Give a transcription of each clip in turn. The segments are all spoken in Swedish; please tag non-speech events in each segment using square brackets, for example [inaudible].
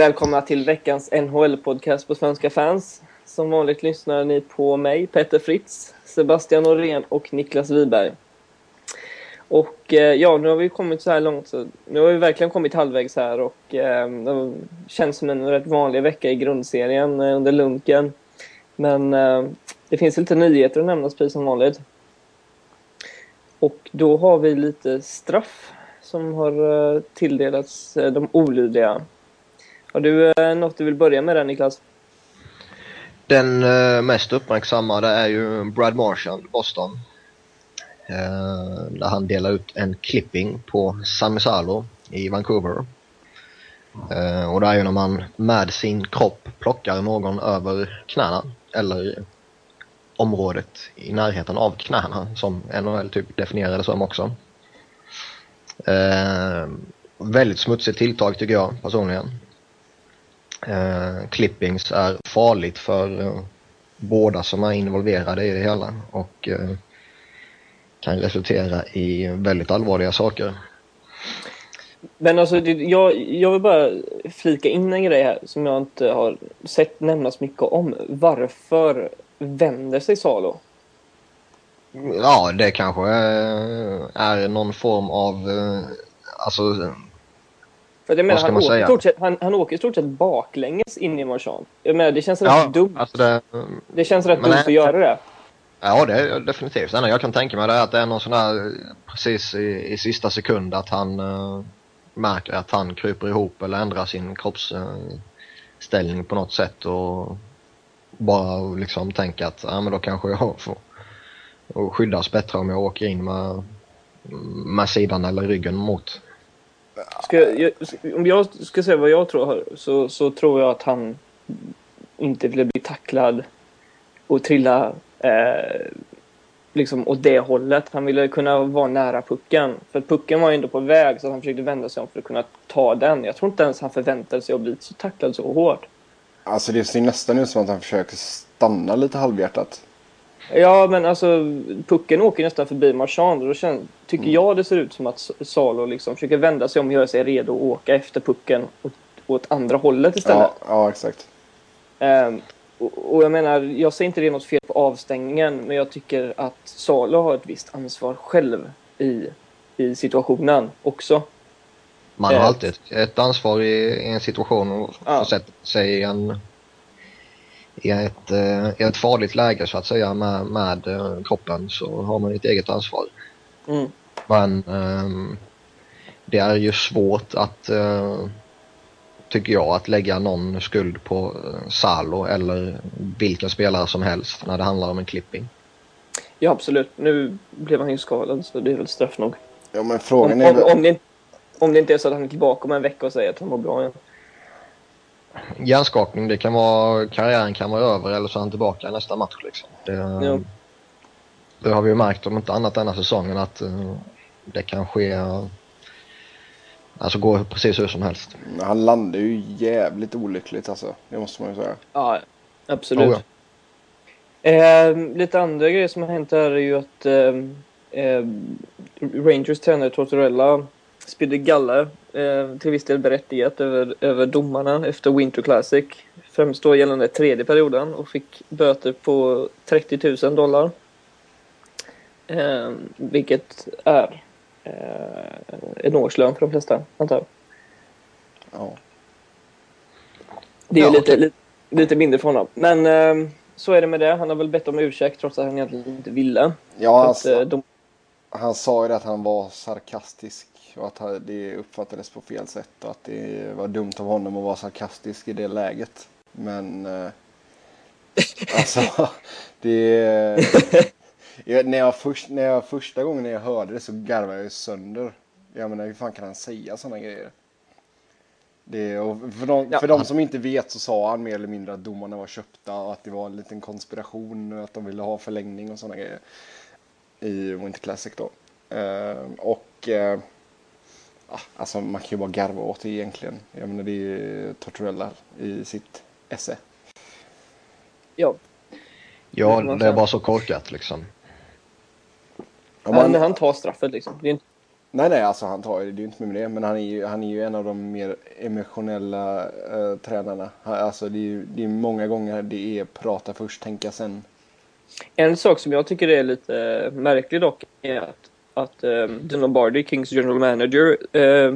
välkomna till veckans NHL-podcast på Svenska fans. Som vanligt lyssnar ni på mig, Petter Fritz, Sebastian Norén och Niklas Wiberg. Och eh, ja, nu har vi kommit så här långt. Så nu har vi verkligen kommit halvvägs här och eh, det känns som en rätt vanlig vecka i grundserien eh, under lunken. Men eh, det finns lite nyheter att nämna precis som vanligt. Och då har vi lite straff som har eh, tilldelats eh, de olydiga. Har du eh, något du vill börja med där Niklas? Den eh, mest uppmärksammade är ju Brad Marshall, Boston. Eh, där han delar ut en clipping på Sami Salo i Vancouver. Och det är ju när man med sin kropp plockar någon över knäna eller området i närheten av knäna som NHL typ definierar det som också. Eh, väldigt smutsigt tilltag tycker jag personligen. Eh, clippings är farligt för eh, båda som är involverade i det hela och eh, kan resultera i väldigt allvarliga saker. Men alltså, jag, jag vill bara flika in en grej här som jag inte har sett nämnas mycket om. Varför vänder sig Salo? Ja, det kanske är någon form av, eh, alltså... För jag menar, han, åker sett, han, han åker i stort sett baklänges in i Marchand. Jag menar, det känns ja, rätt dumt. Alltså det, det känns rätt dumt nej, att göra det. Ja, det är definitivt. Det jag kan tänka mig är att det är någon sån här precis i, i sista sekund att han uh, märker att han kryper ihop eller ändrar sin kroppsställning uh, på något sätt och bara liksom tänker att ja, men då kanske jag får och skyddas bättre om jag åker in med, med sidan eller ryggen mot. Ska jag, om jag ska säga vad jag tror så, så tror jag att han inte ville bli tacklad och trilla eh, liksom åt det hållet. Han ville kunna vara nära pucken. För pucken var ändå på väg så han försökte vända sig om för att kunna ta den. Jag tror inte ens han förväntade sig att bli så tacklad så hårt. Alltså det ser nästan ut som att han försöker stanna lite halvhjärtat. Ja, men alltså pucken åker nästan förbi Marchand och då känner, tycker mm. jag det ser ut som att Salo liksom försöker vända sig om och göra sig redo att åka efter pucken åt, åt andra hållet istället. Ja, ja exakt. Um, och, och, jag menar, jag säger inte det är något fel på avstängningen, men jag tycker att Salo har ett visst ansvar själv i, i situationen också. Man har uh, alltid ett ansvar i, i en situation och ja. sätta sig i en i ett, eh, i ett farligt läge så att säga med, med eh, kroppen så har man ett eget ansvar. Mm. Men um, det är ju svårt att, uh, tycker jag, att lägga någon skuld på Salo eller vilken spelare som helst när det handlar om en clipping. Ja absolut, nu blev han ju skadad så det är väl straff nog. Ja men frågan om, är... Om, om, det, om det inte är så att han är tillbaka om en vecka och säger att han mår bra igen hjärnskakning, det kan vara, karriären kan vara över eller så är han tillbaka nästa match liksom. Det, ja. det har vi ju märkt om inte annat denna säsongen att uh, det kan ske, alltså gå precis hur som helst. Han landade ju jävligt olyckligt alltså, det måste man ju säga. Ja, absolut. Oh, ja. eh, lite andra grejer som har hänt här är ju att eh, eh, Rangers tränare Tortorella spydde galla eh, till viss del berättigat över, över domarna efter Winter Classic. Främst då gällande tredje perioden och fick böter på 30 000 dollar. Eh, vilket är eh, en årslön för de flesta, antar jag. Ja. Det är ja, lite, lite, lite mindre för honom. Men eh, så är det med det. Han har väl bett om ursäkt trots att han egentligen inte ville. Ja, alltså, att, de... han sa ju att han var sarkastisk och att det uppfattades på fel sätt och att det var dumt av honom att vara sarkastisk i det läget. Men eh, [laughs] alltså, det... när, jag först, när jag första gången när jag hörde det så garvade jag ju sönder. Jag menar hur fan kan han säga sådana grejer? Det, och för, de, ja. för de som inte vet så sa han mer eller mindre att domarna var köpta och att det var en liten konspiration och att de ville ha förlängning och sådana grejer. I Winter Classic då. Uh, och uh, alltså man kan ju bara garva åt det egentligen. Jag menar det är ju Tortorella i sitt esse. Ja. Ja, det är bara så korkat liksom. Ja, man... han, han tar straffet liksom. Det är inte... Nej, nej, alltså han tar det, det är ju inte med det. Men han är ju, han är ju en av de mer emotionella uh, tränarna. Alltså det är ju det är många gånger det är prata först, tänka sen. En sak som jag tycker är lite märklig dock är att, att eh, Don Lombardi, Kings general manager, eh,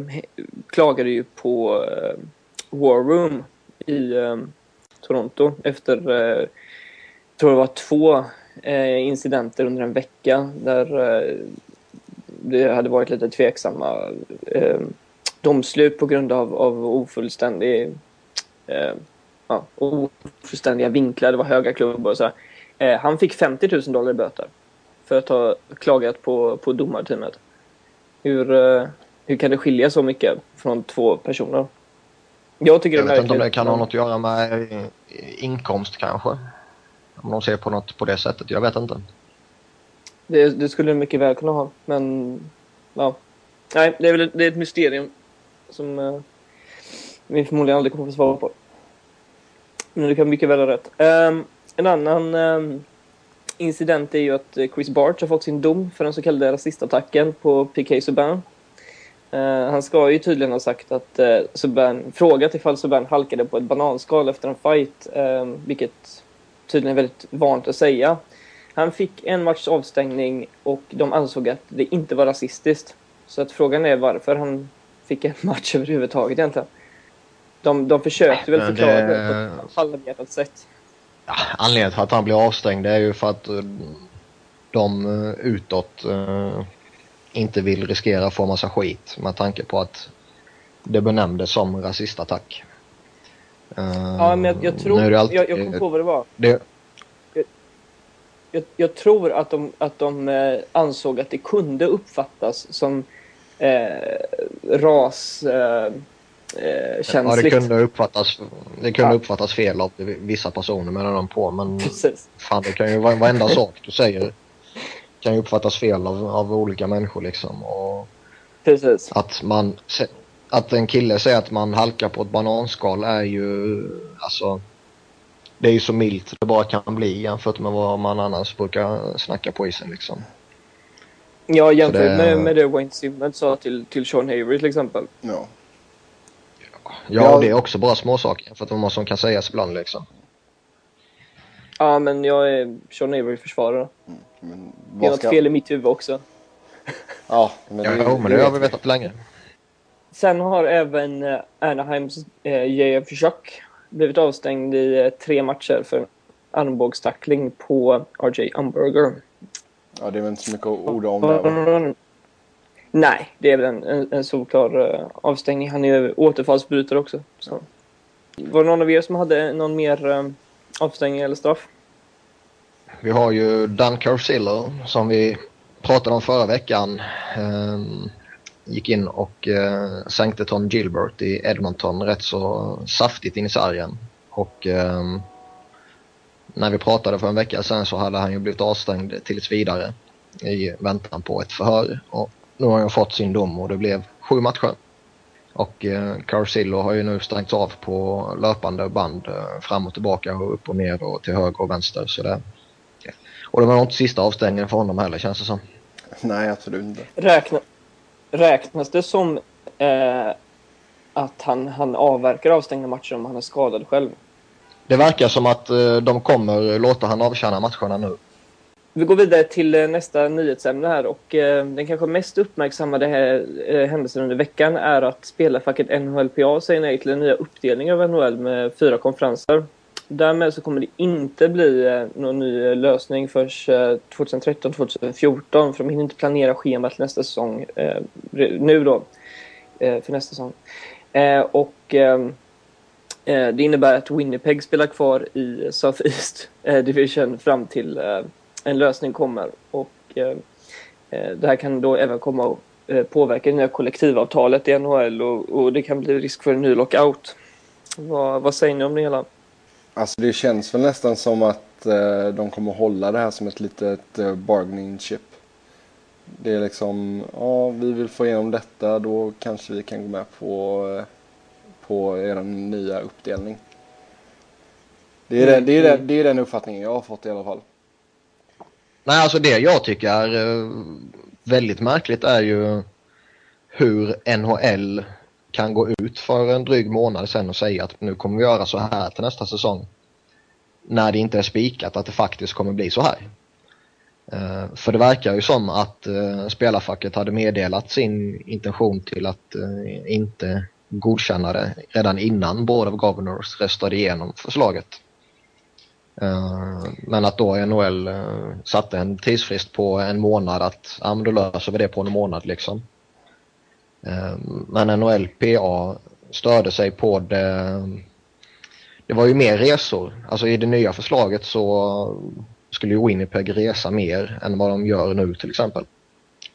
klagade ju på eh, War Room i eh, Toronto efter, tror jag tror det var två eh, incidenter under en vecka där eh, det hade varit lite tveksamma eh, domslut på grund av, av ofullständig, eh, ja, ofullständiga vinklar. Det var höga klubbor och så. Eh, han fick 50 000 dollar i böter för att ha klagat på, på domarteamet. Hur, eh, hur kan det skilja så mycket från två personer? Jag tycker jag vet inte om det kan ha något att göra med inkomst kanske. Om de ser på något på det sättet. Jag vet inte. Det, det skulle det mycket väl kunna ha, men ja. Nej, det är väl det är ett mysterium som uh, vi förmodligen aldrig kommer få svar på. Men du kan mycket väl ha rätt. Um, en annan um, incident är ju att Chris Barch har fått sin dom för den så kallade rasistattacken på PK Subban. Uh, han ska ju tydligen ha sagt att uh, Subban, frågat ifall Subban halkade på ett bananskal efter en fight, vilket tydligen är väldigt vanligt att säga. Han fick en matchs avstängning och de ansåg att det inte var rasistiskt. Så att frågan är varför han fick en [laughs] match överhuvudtaget egentligen. De, de försökte väl förklara det, det på ett halvhjärtat sätt. Ja, anledningen till att han blir avstängd är ju för att eh, de eh, utåt uh, inte vill riskera att få massa skit med tanke på att det benämndes som rasistattack. Ja, men jag, jag tror... Alltid, jag, jag kom på vad det var. Det, jag, jag, tror att de, att de eh, ansåg att det kunde uppfattas som eh, ras... Eh, känsligt. Eh, ja, det kunde uppfattas, det kunde ja. uppfattas fel av vissa personer menar de på. Men Precis. fan, det kan ju vara varenda sak du säger kan ju uppfattas fel av, av olika människor liksom. Och Precis. Att man att en kille säger att man halkar på ett bananskal är ju alltså det är ju så milt det bara kan bli jämfört med vad man annars brukar snacka på isen liksom. Ja, jämfört det... med, med det Wayne Simmons sa till, till Sean Avery till exempel. Ja. Ja, det är också bara småsaker jämfört med vad som kan sägas ibland liksom. Ja, men jag är Sean Avery-försvarare. Mm, det är något fel i mitt huvud också. ja, men det, ja, men det har vi vetat länge. Sen har även eh, Anaheims eh, JF Schuck blivit avstängd i eh, tre matcher för armbågstackling på RJ Umberger. Ja, det är väl inte så mycket att orda om där Nej, det är väl en, en, en solklar uh, avstängning. Han är ju återfallsbrytare också. Så. Var det någon av er som hade någon mer uh, avstängning eller straff? Vi har ju Dan Carcillo som vi pratade om förra veckan. Um, gick in och uh, sänkte Tom Gilbert i Edmonton rätt så saftigt in i sargen. Och um, när vi pratade för en vecka sedan så hade han ju blivit avstängd tills vidare i väntan på ett förhör. Och nu har han fått sin dom och det blev sju matcher. Och eh, Carcillo har ju nu stängts av på löpande band eh, fram och tillbaka och upp och ner och till höger och vänster. Så det, och det var nog inte sista avstängningen för honom heller känns det som. Nej, absolut inte. Räkna, Räknas det som eh, att han, han avverkar avstängda matcher om han är skadad själv? Det verkar som att eh, de kommer låta han avtjäna matcherna nu. Vi går vidare till eh, nästa nyhetsämne här och eh, den kanske mest uppmärksammade här, eh, händelsen under veckan är att spelarfacket NHLPA säger nej till en nya uppdelning av NHL med fyra konferenser. Därmed så kommer det inte bli eh, någon ny eh, lösning för eh, 2013-2014 för de hinner inte planera schemat till nästa säsong nu då för nästa säsong. Och ehm, det innebär att Winnipeg spelar kvar i Southeast Division fram till en lösning kommer. Och det här kan då även komma att påverka det nya kollektivavtalet i NHL och, och det kan bli risk för en ny lockout. Vad, vad säger ni om det hela? Alltså det känns väl nästan som att eh, de kommer hålla det här som ett litet eh, bargaining chip. Det är liksom, ja vi vill få igenom detta då kanske vi kan gå med på, eh, på er nya uppdelning. Det är, mm. det, det, är den, det är den uppfattningen jag har fått i alla fall. Nej, alltså det jag tycker är väldigt märkligt är ju hur NHL kan gå ut för en dryg månad sen och säga att nu kommer vi göra så här till nästa säsong. När det inte är spikat att det faktiskt kommer bli så här. Eh, för det verkar ju som att eh, spelarfacket hade meddelat sin intention till att inte godkänna det redan innan Board of Governors röstade igenom förslaget. Eh, men att då NHL eh, satte en tidsfrist på en månad att ja, men då löser vi det på en månad liksom. Eh, men NHLPA störde sig på det. Det var ju mer resor. Alltså i det nya förslaget så skulle ju Winnipeg resa mer än vad de gör nu till exempel.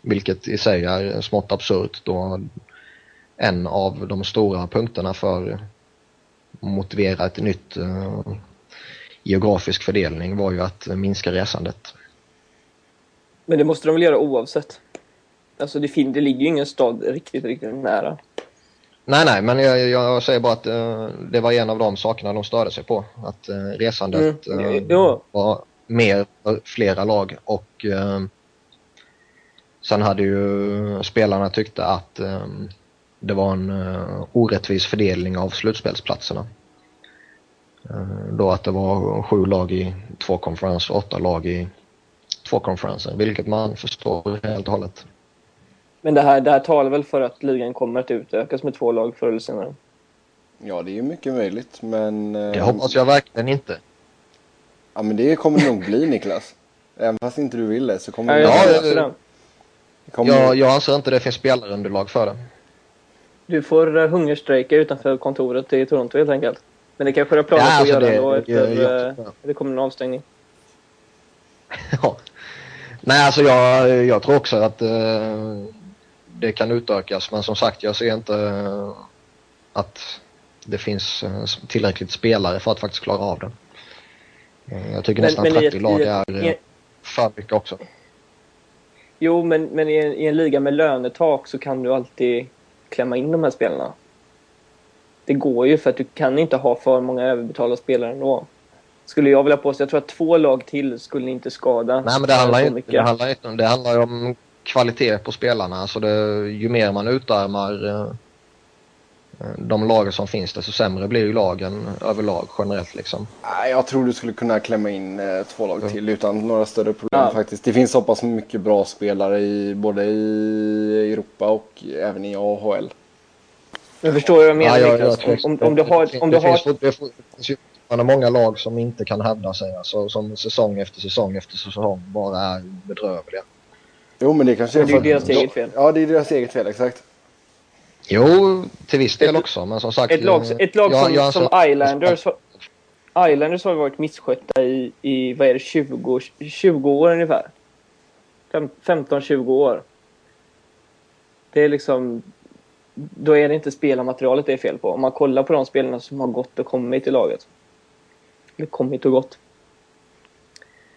Vilket i sig är smått absurt då en av de stora punkterna för att motivera ett nytt geografisk fördelning var ju att minska resandet. Men det måste de väl göra oavsett? Alltså det, fin- det ligger ju ingen stad riktigt, riktigt nära. Nej, nej, men jag, jag säger bara att uh, det var en av de sakerna de störde sig på. Att uh, resandet mm. uh, var mer för flera lag och sen hade ju spelarna tyckte att det var en orättvis fördelning av slutspelsplatserna. Då att det var sju lag i två konferenser och åtta lag i två konferenser, vilket man förstår helt och hållet. Men det här, det här talar väl för att ligan kommer att utökas med två lag förr eller senare? Ja, det är ju mycket möjligt, men... Det eh, hoppas jag verkligen inte. Ja, men det kommer det nog bli, Niklas. Även fast inte du vill det så kommer det... Ja, jag, det kommer... jag, jag anser inte det finns spelarunderlag för det. Du får uh, hungerstrejka utanför kontoret i Toronto helt enkelt. Men det kanske är planer ja, alltså att göra det, då efter jag, jag, det kommer en avstängning. [laughs] ja. Nej, alltså jag, jag tror också att uh, det kan utökas men som sagt jag ser inte eh, att det finns eh, tillräckligt spelare för att faktiskt klara av det. Eh, jag tycker men, nästan men 30 ett, lag är i, för mycket också. Jo, men, men i, en, i en liga med lönetak så kan du alltid klämma in de här spelarna. Det går ju för att du kan inte ha för många överbetalda spelare ändå. Skulle jag vilja påstå. Jag tror att två lag till skulle inte skada Nej, men det handlar, inte, det handlar inte om det. handlar ju om kvalitet på spelarna. Alltså det, ju mer man utarmar eh, de lagen som finns desto sämre blir ju lagen överlag generellt liksom. Jag tror du skulle kunna klämma in eh, två lag till utan några större problem ja. faktiskt. Det finns så pass mycket bra spelare i både i Europa och även i AHL. Jag förstår vad jag menar ja, jag, Niklas. Jag, om, om, du har... Om du har... Det finns ju många lag som inte kan hävda sig. Alltså, som säsong efter säsong efter säsong bara är bedrövliga. Jo, men det kanske är, det är deras eget fel. Ja, det är deras eget fel, exakt. Jo, till viss del ett, också, men som sagt... Ett lag, ett lag jag, som, jag som Islanders, Islanders har varit misskötta i, i vad är det, 20, 20 år ungefär. 15-20 år. Det är liksom... Då är det inte spelarmaterialet det är fel på. Om man kollar på de spelarna som har gått och kommit i laget. Eller kommit och gått.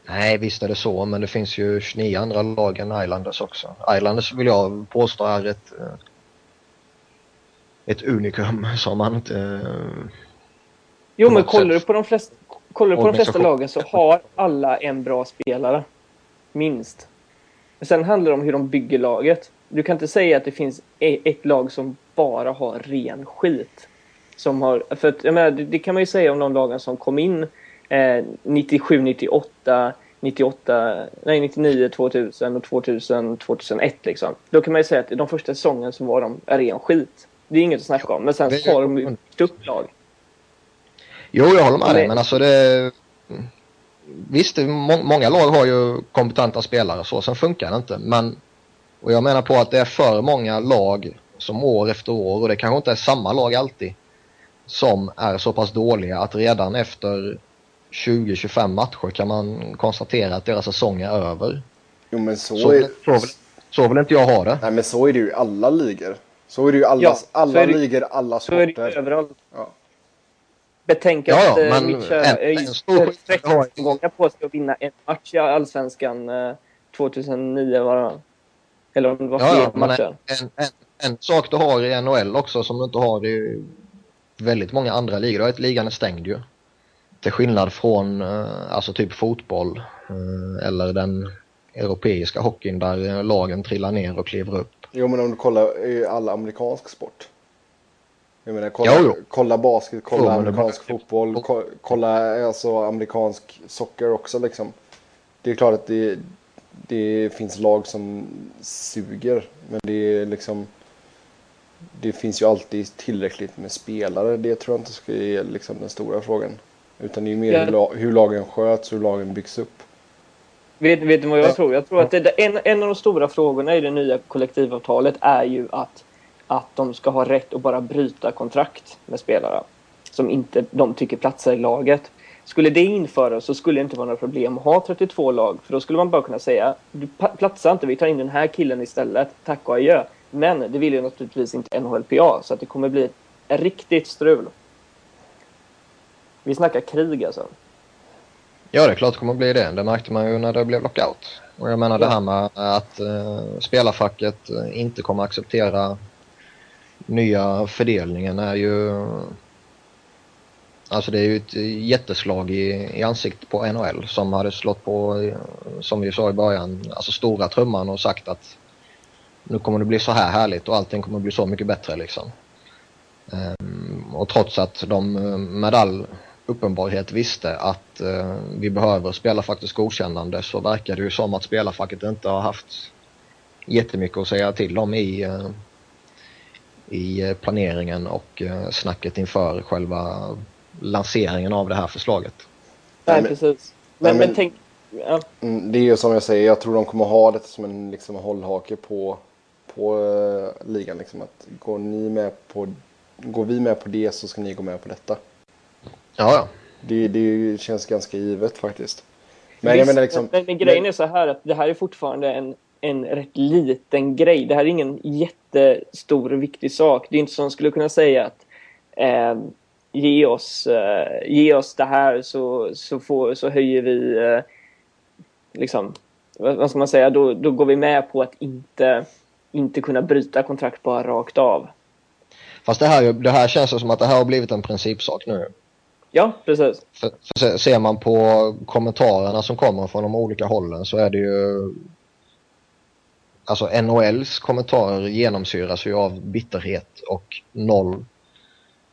Nej, visst är det så, men det finns ju 29 andra lag än Islanders också. Islanders vill jag påstå är ett, eh, ett unikum [laughs] som man inte... Eh, jo, men kollar du på de flesta, kollar du på de flesta lagen så har alla en bra spelare. Minst. Men sen handlar det om hur de bygger laget. Du kan inte säga att det finns e- ett lag som bara har ren skit. Som har, för att, jag menar, det, det kan man ju säga om de lagen som kom in 97, 98, 98, nej 99, 2000 och 2000, 2001 liksom. Då kan man ju säga att de första säsongen så var de ren skit. Det är inget att snacka om. Men sen så har de ju upp lag. Jo, jag håller med dig. Men alltså det... Visst, må många lag har ju kompetenta spelare så. Sen funkar det inte. Men... Och jag menar på att det är för många lag som år efter år och det kanske inte är samma lag alltid som är så pass dåliga att redan efter 20-25 matcher kan man konstatera att deras säsong är över. Jo men så, så, är... så, vill, så vill inte jag ha det. Nej men så är det ju i alla ligor. Så är det ju i alla, ja, alla det, ligor, alla sporter. Så är det ju överallt. Ja. Betänk att ja, ja, Mitcha har 13 gånger på sig att vinna en match i Allsvenskan 2009 var det Eller om det var fler ja, matcher. En, en, en, sak du har i NHL också som du inte har i väldigt många andra ligor. Att ligan är stängd ju. Till skillnad från eh, alltså typ fotboll eh, eller den europeiska hockeyn där lagen trillar ner och kliver upp. Jo, men om du kollar i all amerikansk sport. Jag menar, kolla, jo, jo. kolla basket, kolla jo, amerikansk fotboll, kolla alltså, amerikansk socker också liksom. Det är klart att det, det finns lag som suger, men det är liksom... Det finns ju alltid tillräckligt med spelare. Det tror jag inte ska ge liksom, den stora frågan. Utan det är mer ja. hur, lagen sköts, hur lagen byggs upp. Vet, vet du vad jag ja. tror? Jag tror att det, en, en av de stora frågorna i det nya kollektivavtalet är ju att, att de ska ha rätt att bara bryta kontrakt med spelare som inte de tycker platsar i laget. Skulle det införas så skulle det inte vara några problem att ha 32 lag. För då skulle man bara kunna säga du platsar inte, vi tar in den här killen istället. Tack och adjö. Men det vill ju naturligtvis inte NHLPA så att det kommer bli ett riktigt strul. Vi snackar krig alltså. Ja, det är klart det kommer bli det. Det märkte man ju när det blev lockout. Och jag menar ja. det här med att uh, spelarfacket inte kommer acceptera nya fördelningen är ju... Alltså det är ju ett eh, jätteslag i, i ansiktet på NHL som hade slått på, eh, som vi sa i början, alltså stora trumman och sagt att nu kommer det bli så här härligt och allting kommer bli så mycket bättre liksom. Um, och trots att de eh, med all uppenbarhet visste att uh, vi behöver spelarfackets godkännande så verkar det ju som att spelarfacket inte har haft jättemycket att säga till om i, uh, i planeringen och uh, snacket inför själva lanseringen av det här förslaget. Nej, precis. Men, men, men tänk... Ja. Mm, det är ju som jag säger, jag tror de kommer ha det som en liksom, hållhake på, på uh, ligan. Liksom, att går, ni med på, går vi med på det så ska ni gå med på detta. Ja, ja. Det, det känns ganska givet faktiskt. Men, Visst, jag menar liksom, men, men grejen är så här att det här är fortfarande en, en rätt liten grej. Det här är ingen jättestor och viktig sak. Det är inte som man skulle kunna säga att eh, ge, oss, eh, ge oss det här så, så, får, så höjer vi eh, liksom, vad ska man säga, då, då går vi med på att inte, inte kunna bryta kontrakt bara rakt av. Fast det här, det här känns som att det här har blivit en principsak nu. Ja, precis. För, för ser man på kommentarerna som kommer från de olika hållen så är det ju... Alltså NHLs kommentarer genomsyras ju av bitterhet och noll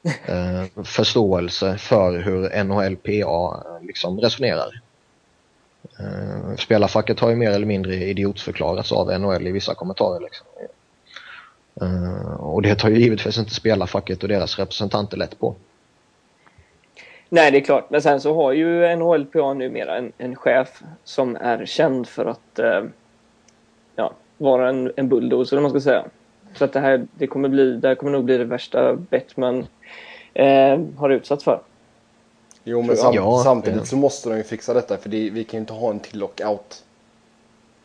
eh, förståelse för hur NHLPA eh, liksom resonerar. Eh, spelarfacket har ju mer eller mindre idiotförklarats av NHL i vissa kommentarer. Liksom. Eh, och det tar ju givetvis inte spelarfacket och deras representanter lätt på. Nej, det är klart. Men sen så har ju NHLPA numera en, en chef som är känd för att eh, ja, vara en, en bulldozer, om man ska säga. Så att det här, det kommer, bli, det här kommer nog bli det värsta Batman eh, har utsatts för. Jo, men sam ja, samtidigt så måste de ju fixa detta för det, vi kan ju inte ha en till lockout.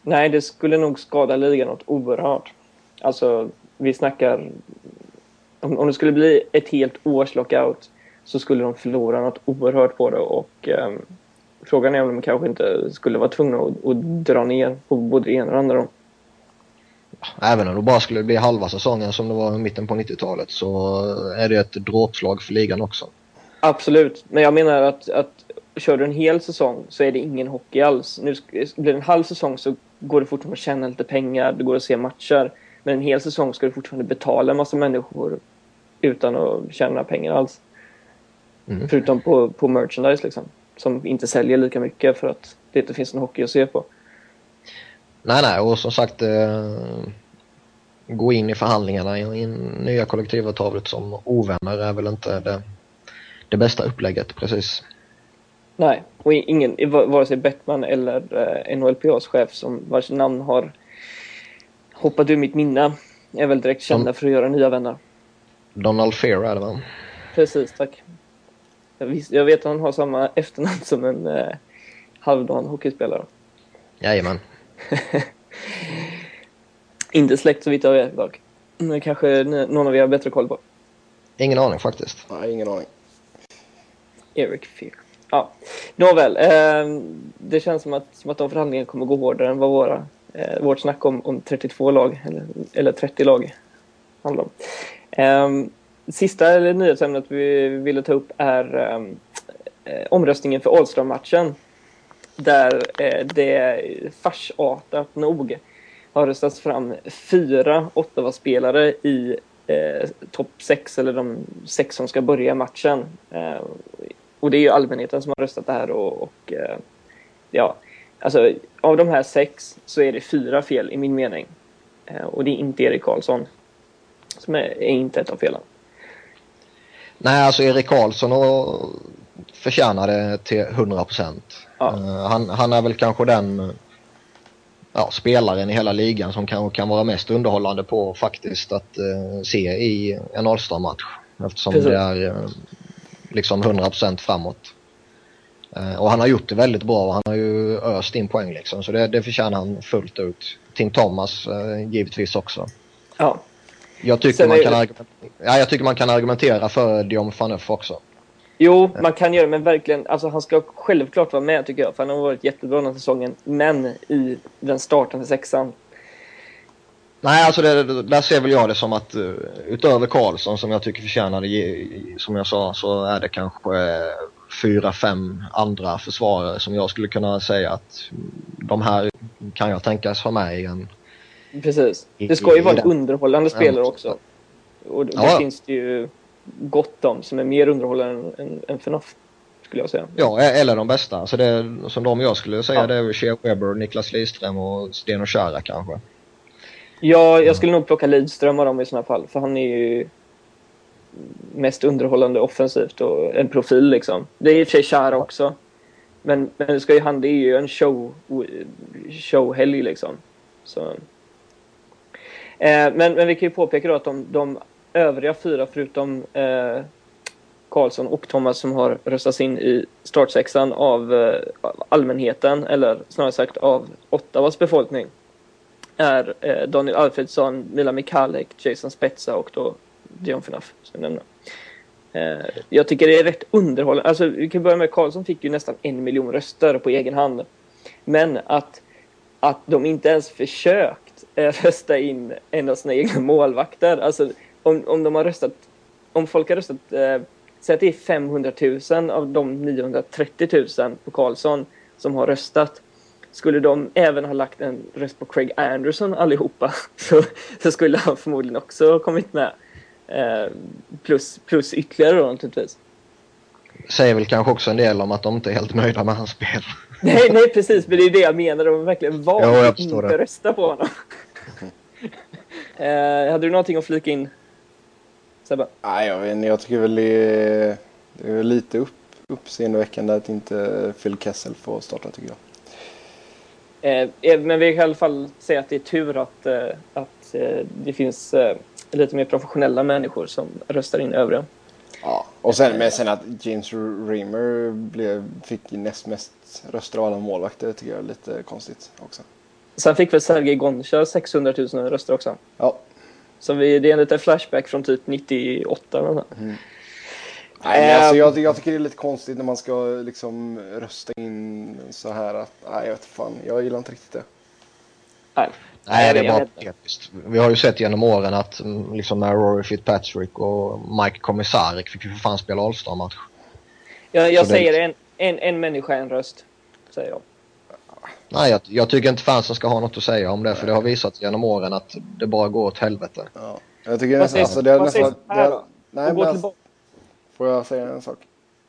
Nej, det skulle nog skada ligan något oerhört. Alltså, vi snackar... Om, om det skulle bli ett helt års lockout så skulle de förlora något oerhört på det och eh, frågan är om de kanske inte skulle vara tvungna att, att dra ner på både det ena och det andra. Även om det bara skulle bli halva säsongen som det var i mitten på 90-talet så är det ett dråpslag för ligan också. Absolut, men jag menar att, att kör du en hel säsong så är det ingen hockey alls. Nu blir det en halv säsong så går det fortfarande att tjäna lite pengar, det går att se matcher. Men en hel säsong ska du fortfarande betala en massa människor utan att tjäna pengar alls. Mm. Förutom på, på merchandise liksom. Som inte säljer lika mycket för att det inte finns någon hockey att se på. Nej, nej, och som sagt eh, gå in i förhandlingarna i, nya kollektivavtalet som ovänner är väl inte det, det bästa upplägget precis. Nej, och ingen, vare sig Bettman eller eh, NHLPAs chef som vars namn har hoppat ur mitt minne är väl direkt kända Don, för att göra nya vänner. Donald Fear är det va? Precis, tack. Jag, vis, jag vet att han har samma efternamn som en eh, halvdan hockeyspelare. Jajamän. [laughs] Inte släkt så vitt jag vet dock. Men kanske någon av er har bättre koll på. Ingen aning faktiskt. Nej, ingen aning. Eric Fear. Ja, nåväl. Eh, det känns som att, som att de förhandlingarna kommer gå hårdare än vad våra, eh, vårt snack om, om 32 lag, eller, eller 30 lag, handlar om. Eh, sista eller nyhetsämnet vi ville ta upp är ehm, eh, omröstningen för Allstar-matchen. Där eh, det farsartat nog har röstats fram fyra Ottawa-spelare i eh, topp sex, eller de sex som ska börja matchen. Eh, och det är ju allmänheten som har röstat det här och, och eh, ja, alltså av de här sex så är det fyra fel i min mening. Eh, och det är inte Erik Karlsson som är, är inte ett av felen. Nej, alltså Erik Karlsson och förtjänar det till 100 procent. Ja. Uh, han, han, är väl kanske den ja, spelaren i hela ligan som kan, kan vara mest underhållande på faktiskt att uh, se i en All-star-match. Eftersom Precis. det är uh, liksom 100 procent framåt. och han har gjort det väldigt bra och han har ju öst in poäng liksom. Så det, det förtjänar han fullt ut. Tim Thomas givetvis också. Ja. Jag tycker, man kan ja, jag tycker man kan argumentera för Dion Phaneuf också. Jo, man kan göra det, men verkligen, alltså han ska självklart vara med tycker jag, för han har varit jättebra den här säsongen. Men i den startande sexan. Nej, alltså det, där ser väl jag det som att uh, utöver Karlsson som jag tycker förtjänar som jag sa, så är det kanske uh, fyra, fem andra försvarare som jag skulle kunna säga att de här kan jag tänkas ha med i en... Precis. Det ska ju vara en underhållande spelare också. Och det ja. finns det ju gott om som är mer underhållande än, än FNAF. Skulle jag säga. Ja, eller de bästa. Alltså det, som de jag skulle säga ja. det är Shea Weber, Niklas Lidström och Sten och Kära kanske. Ja, jag skulle nog plocka Lidström av dem i sådana fall. För han är ju mest underhållande offensivt och en profil liksom. Det är i och för sig Kära också. Men, men ska ju, han, det är ju en show, showhelg liksom. Så. Eh, men, men vi kan ju påpeka då att de, de övriga fyra förutom eh, Karlsson och Thomas som har röstats in i startsexan av eh, allmänheten, eller snarare sagt av Ottawas befolkning, är eh, Daniel Alfredsson, Mila Mikalek, Jason Spetsa och då Dion Phaneuf, som jag eh, jag tycker det är rätt underhållande. Alltså, vi kan börja med Karlsson fick ju nästan en miljon röster på egen hand. Men att, att de inte ens försökt eh, rösta in en av sina egna målvakter. Alltså, om, om de har röstat, om folk har röstat, eh, säg att det är 500 000 av de 930 000 på Karlsson som har röstat. Skulle de även ha lagt en röst på Craig Anderson allihopa [laughs] så, så skulle han förmodligen också ha kommit med. Eh, plus, plus ytterligare då naturligtvis. Säger väl kanske också en del om att de inte är helt nöjda med hans spel. [laughs] Nej, nej precis, men det är det jag menar. De verkligen valt att inte rösta på honom. [laughs] eh, hade du någonting att flika in Sebbe? Nej, jag vet inte. Jag tycker väl det är, det är lite upp, uppseendeväckande att inte Phil Kessel får starta tycker jag. Eh, eh, men vi kan i alla fall säga att det är tur att, eh, att eh, det finns lite mer professionella människor som röstar in övriga. Ja, och sen, men sen att James Reamer blev, fick näst mest röster av alla målvakter tycker jag är lite konstigt också. Sen fick väl Sergej Gonchar 600 000 röster också? Ja, så vi, det är en liten flashback från typ 98 eller mm. Nej, men alltså, jag, jag, tycker det är lite konstigt när man ska liksom rösta in så här att, nej jag vet fan, jag gillar inte riktigt det. Nej. Nej, det är bara typiskt. Vi har ju sett genom åren att mm, liksom när Rory Fitzpatrick och Mike Komisarek fick ju för fan spela All-star-match. Jag, jag säger det... en, en, en människa, en röst. Säger jag. Nej, jag, jag, tycker inte fansen ska ha något att säga om det för det har visat genom åren att det bara går åt helvete. Ja. Jag tycker nästan, alltså, det har nästan... Det har, nej, men alltså, får jag säga en sak?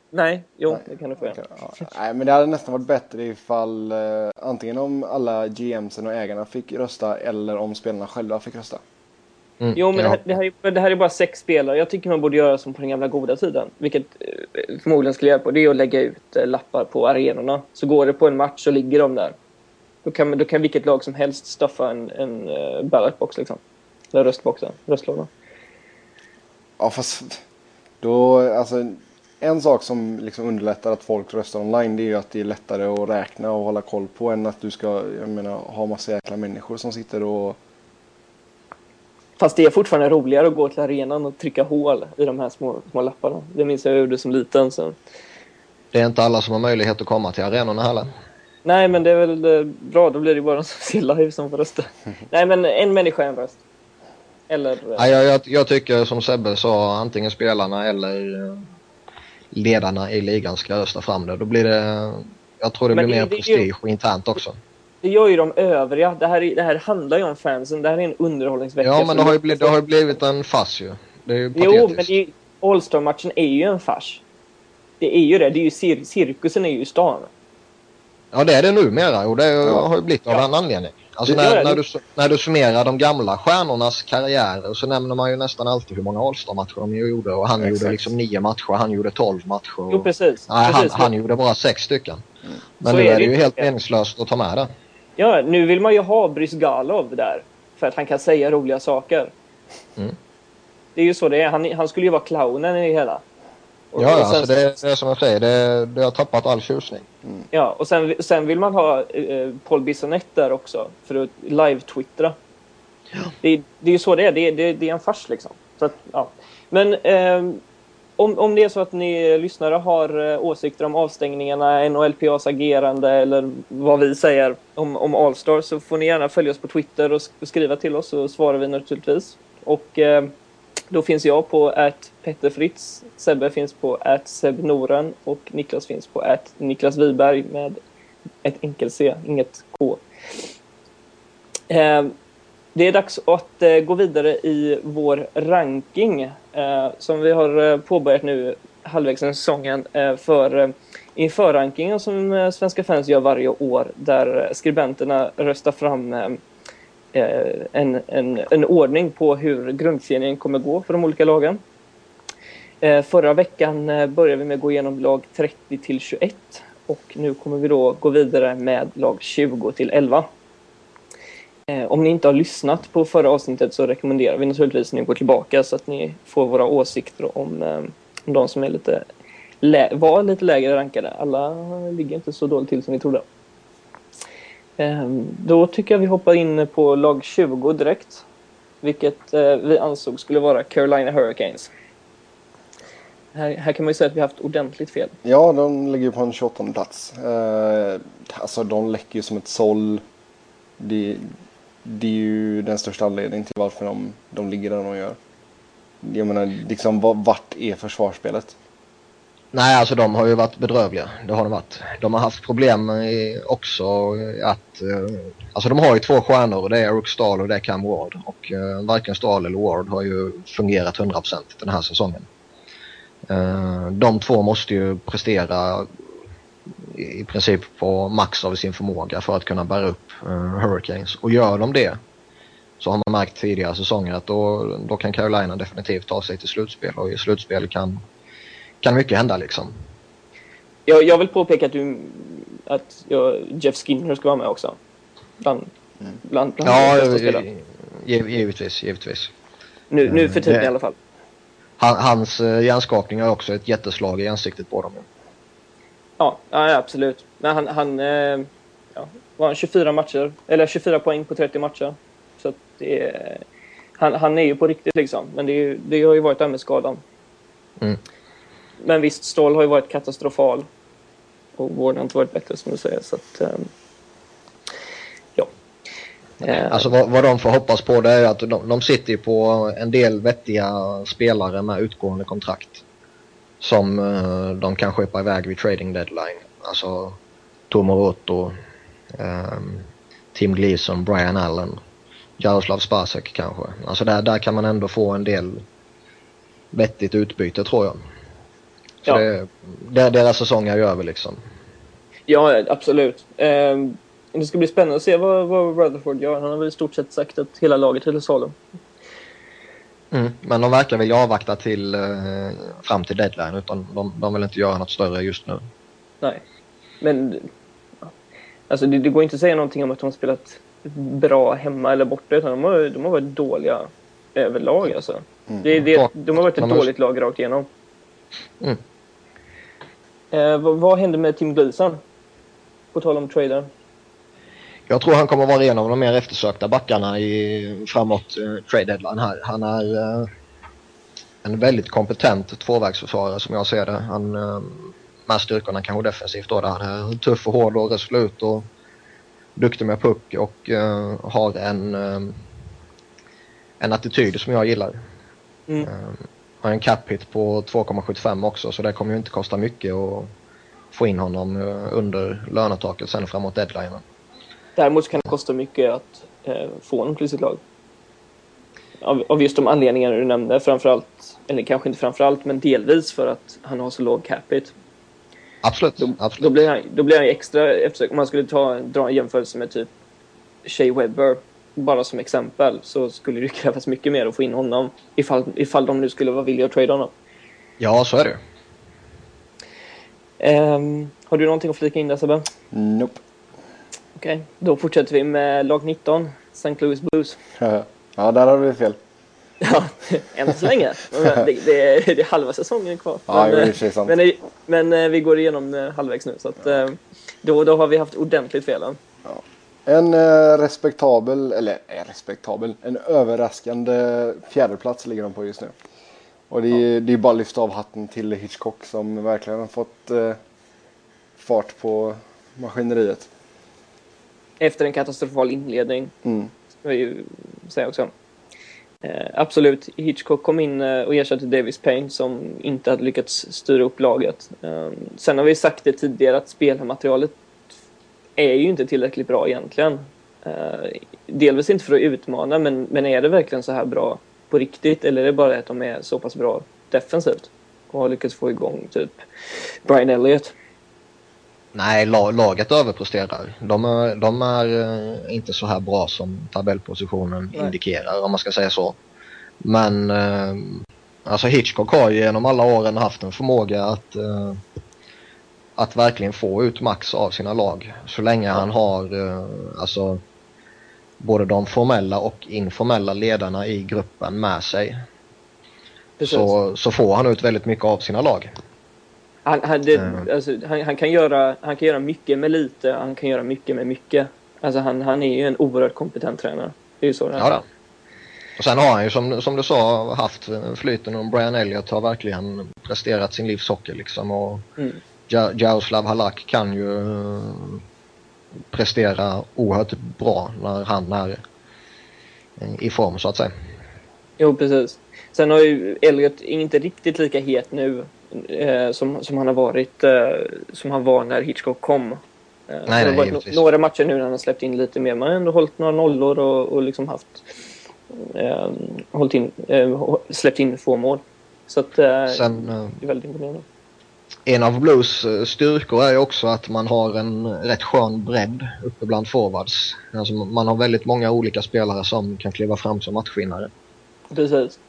Nej, jo, nej. det kan du få göra. Ja. Nej, men det hade nästan varit bättre ifall eh, antingen om alla GMsen och ägarna fick rösta eller om spelarna själva fick rösta. Mm, jo, men ja. det, här, det, här är, det, här, är bara sex spelare. Jag tycker man borde göra som på den gamla goda tiden. Vilket eh, förmodligen skulle hjälpa. Det är att lägga ut eh, lappar på arenorna. Så går det på en match så ligger de där. Då kan, då kan vilket lag som helst staffa en, en uh, ballotbox liksom. Eller röstboxen, röstlådan. Ja fast då, alltså en sak som liksom underlättar att folk röstar online det är ju att det är lättare att räkna och hålla koll på än att du ska, jag menar, ha massa jäkla människor som sitter och Fast det är fortfarande roligare att gå till arenan och trycka hål i de här små, små lapparna. Det minns jag jag gjorde som liten. Så. Det är inte alla som har möjlighet att komma till arenorna heller. Nej, men det är väl eh, bra. Då blir det bara de som ser live som får rösta. [laughs] Nej, men en människa, en röst. Eller... Eh, ja, jag, jag, jag, tycker som Sebbe sa, antingen spelarna eller eh, ledarna i ligan ska rösta fram det. Då blir det... Jag tror det men blir det, mer det, prestige det, internt också. det gör ju de övriga. Det här, det här handlar ju om fansen. Det här är en underhållningsvecka. Ja, men det har ju blivit, det har ju blivit en fars ju. Det är ju Jo, men All-Star-matchen är ju en fars. Det är ju det. det är ju cir cirkusen är ju i stan. Ja, det är det numera och det ja. har ju blivit av ja. en anledning. Alltså när, när, du, när du summerar de gamla stjärnornas karriärer så nämner man ju nästan alltid hur många All-Star-matcher de gjorde. Och han Exakt. gjorde liksom nio matcher, han gjorde tolv matcher. Och, jo, precis. Nej, precis. Han, han gjorde bara sex stycken. Mm. Men så nu är det ju helt meningslöst att ta med det. Ja, nu vill man ju ha Brysgalov där. För att han kan säga roliga saker. Mm. Det är ju så det är. Han, han skulle ju vara clownen i det hela. Och, ja, och sen, alltså det, det är som jag säger, det, det har tappat all tjusning. Mm. Ja, och sen, sen vill man ha eh, Paul Bissonette där också för att live-twittra. Ja. Det, det är ju så det är, det, det, det är en fars liksom. Så att, ja. Men eh, om, om det är så att ni lyssnare har eh, åsikter om avstängningarna, NHLPAs agerande eller vad vi säger om, om Allstar så får ni gärna följa oss på Twitter och skriva till oss så svarar vi naturligtvis. Och eh, då finns jag på att Petter Fritz, Sebbe finns på att Seb Noren och Niklas finns på att Niklas Wiberg med ett enkel C, inget K. Eh, det är dags att eh, gå vidare i vår ranking eh, som vi har påbörjat nu halvvägs i säsongen för inför rankingen som svenska fans gör varje år där skribenterna röstar fram Eh, en, en, en ordning på hur grundserien kommer gå för de olika lagen. Eh, förra veckan eh, började vi med att gå igenom lag 30 till 21 och nu kommer vi då gå vidare med lag 20 till 11. Om ni inte har lyssnat på förra avsnittet så rekommenderar vi naturligtvis att ni går tillbaka så att ni får våra åsikter om, om de som är lite var lite lägre rankade. Alla ligger inte så dåligt till som vi trodde. Ehm, då tycker jag vi hoppar in på lag 20 direkt. Vilket eh, vi ansåg skulle vara Carolina Hurricanes. Här, här kan man ju säga att vi har haft ordentligt fel. Ja, de ligger på en 28 plats. Eh, alltså de läcker ju som ett såll. Det, det är ju den största anledningen till varför de, de ligger där de gör. Jag menar, liksom vart är försvarsspelet? Nej, alltså de har ju varit bedrövliga. Det har de varit. De har haft problem eh, också eh, att... Eh, alltså de har ju två stjärnor och det är Eric Stahl och det är Cam Ward. Och varken Stahl eller Ward har ju fungerat 100% den här säsongen. De två måste ju prestera i princip på max av sin förmåga för att kunna bära upp Hurricanes. Och gör de det så har man märkt tidigare säsonger att då, då kan Carolina definitivt ta sig till slutspel och i slutspel kan kan mycket hända liksom. Jag, jag vill påpeka att, du, att jag, Jeff Skinner ska vara med också. Bland, bland, bland ja, givetvis, givetvis. Nu, nu för tiden i alla fall. Han, hans uh, hjärnskakning är också ett jätteslag i ansiktet på dem. Ja, ja absolut. Men han, han uh, ja, var 24 matcher, eller 24 poäng på 30 matcher. Så det är, han, han är ju på riktigt liksom. Men det, är, det har ju varit där med skadan. Mm. Men visst, Ståhl har ju varit katastrofal. Och vården har inte varit bättre som du säger. Så att, um, ja. Eh, alltså vad, vad de får hoppas på det är att de, de sitter på en del vettiga spelare med utgående kontrakt. Som uh, de kan skeppa iväg vid trading deadline. Alltså Tomorotto, um, ehm, Tim Gleason, Brian Allen, Jaroslav Spasek kanske. Alltså där, där kan man ändå få en del vettigt utbyte tror jag. Ja. det, det, deras säsong är ju över liksom. Ja, absolut. Eh, det ska bli spännande att se vad, vad Rutherford gör. Han har väl i stort sett sagt att hela laget är till salu. Mm, men de verkar vilja avvakta till eh, fram till deadline utan de, de vill inte göra något större just nu. Nej, men alltså det, det, går inte att säga någonting om att de har spelat bra hemma eller borta utan de har, de har varit dåliga överlag alltså. Mm. Det, det, de har varit ett de dåligt lag rakt igenom. Mm. Eh, vad, vad hände med Tim Gleason? På tal om trader. Jag tror han kommer vara en av de mer eftersökta backarna i, framåt uh, trade deadline här. Han är uh, en väldigt kompetent tvåvägsförsvarare som jag ser det. Han uh, med styrkorna kanske defensivt då. Han är tuff och hård och resolut och duktig med puck och uh, har en, uh, en attityd som jag gillar. Mm har en cap hit på 2,75 också så det kommer ju inte kosta mycket att få in honom eh, under lönetaket sen framåt deadline. Däremot kan det kosta mycket att eh, få honom till sitt lag. Av, av just de anledningar du nämnde, framförallt, eller kanske inte framförallt, men delvis för att han har så låg capita. Absolut. Då, absolut. då blir han, då blir han extra, eftersom, om man skulle ta, dra en jämförelse med typ Shea Webber, bara som exempel, så skulle det [laughs] krävas mycket mer att få in honom ifall, ifall de nu skulle vara villiga att trade honom. Ja, så är det um, Har du någonting att flika in där Sebbe? Nope. Okej, okay. då fortsätter vi med lag 19, St. Louis Blues. [laughs] ja, där har vi fel. [laughs] Ja, än så länge. Det, det, det, är halva säsongen kvar. Ja, men, det är sant. men, men, vi går igenom eh, halvvägs nu så att, ja. Eh, då, då har vi haft ordentligt fel. Ja. En eh, respektabel, eller eh, respektabel, en överraskande fjärdeplats ligger de på just nu. Och det är, ja. det är bara att lyfta av hatten till Hitchcock som verkligen har fått eh, fart på maskineriet. Efter en katastrofal inledning. Mm. Ska jag ju säga också. Eh, absolut, Hitchcock kom in eh, och ersatte Davis Payne som inte hade lyckats styra upp laget. Eh, sen har vi sagt det tidigare att spelarmaterialet är ju inte tillräckligt bra egentligen. Eh, delvis inte för att utmana, men, men är det verkligen så här bra på riktigt eller är det bara att de är så pass bra defensivt och har lyckats få igång typ Brian Elliott? Nej, laget överpresterar. De är, de är eh, inte så här bra som tabellpositionen Nej. indikerar om man ska säga så. Men eh, alltså Hitchcock har ju genom alla åren haft en förmåga att, att verkligen få ut max av sina lag. Så länge han har alltså både de formella och informella ledarna i gruppen med sig. Så, så får han ut väldigt mycket av sina lag. Han, han, det, mm. alltså, han, han, kan göra, han kan göra mycket med lite, han kan göra mycket med mycket. Alltså han, han är ju en oerhört kompetent tränare. Det är ju så det är. Ja, och sen har han ju som, som du sa haft flyten och Brian Elliott har verkligen presterat sin livshockey liksom. Och mm. Jaroslav Halak kan ju eh, prestera oerhört bra när han är i form så att säga. Jo, precis. Sen har ju Elliot inte riktigt lika het nu eh, som, som han har varit eh, som han var när Hitchcock kom. Eh, nej, nej, det har varit no några matcher nu när han har släppt in lite mer. Man har ändå hållit några nollor och, och liksom haft eh, in, eh, släppt in få mål. Så att, eh, Sen, det är väldigt imponerande. En av Blues styrkor är ju också att man har en rätt skön bredd uppe bland forwards. Alltså man har väldigt många olika spelare som kan kliva fram som matchvinnare. Precis.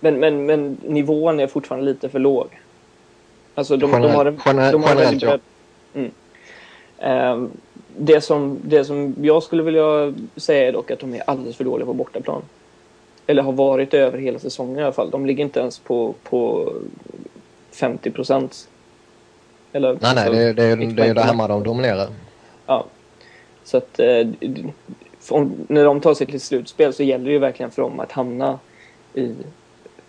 Men, men, men nivån är fortfarande lite för låg. Alltså de, generellt, de har en, de har generellt, ja. Mm. Um, det, som, det som jag skulle vilja säga är dock att de är alldeles för dåliga på bortaplan. Eller har varit över hela säsongen i alla fall. De ligger inte ens på, på 50 procent. nej, nej, alltså, det, det, det, det är det hemma de dominerar. Ja. Så att eh, om, när de tar sig till slutspel så gäller det ju verkligen för dem att hamna i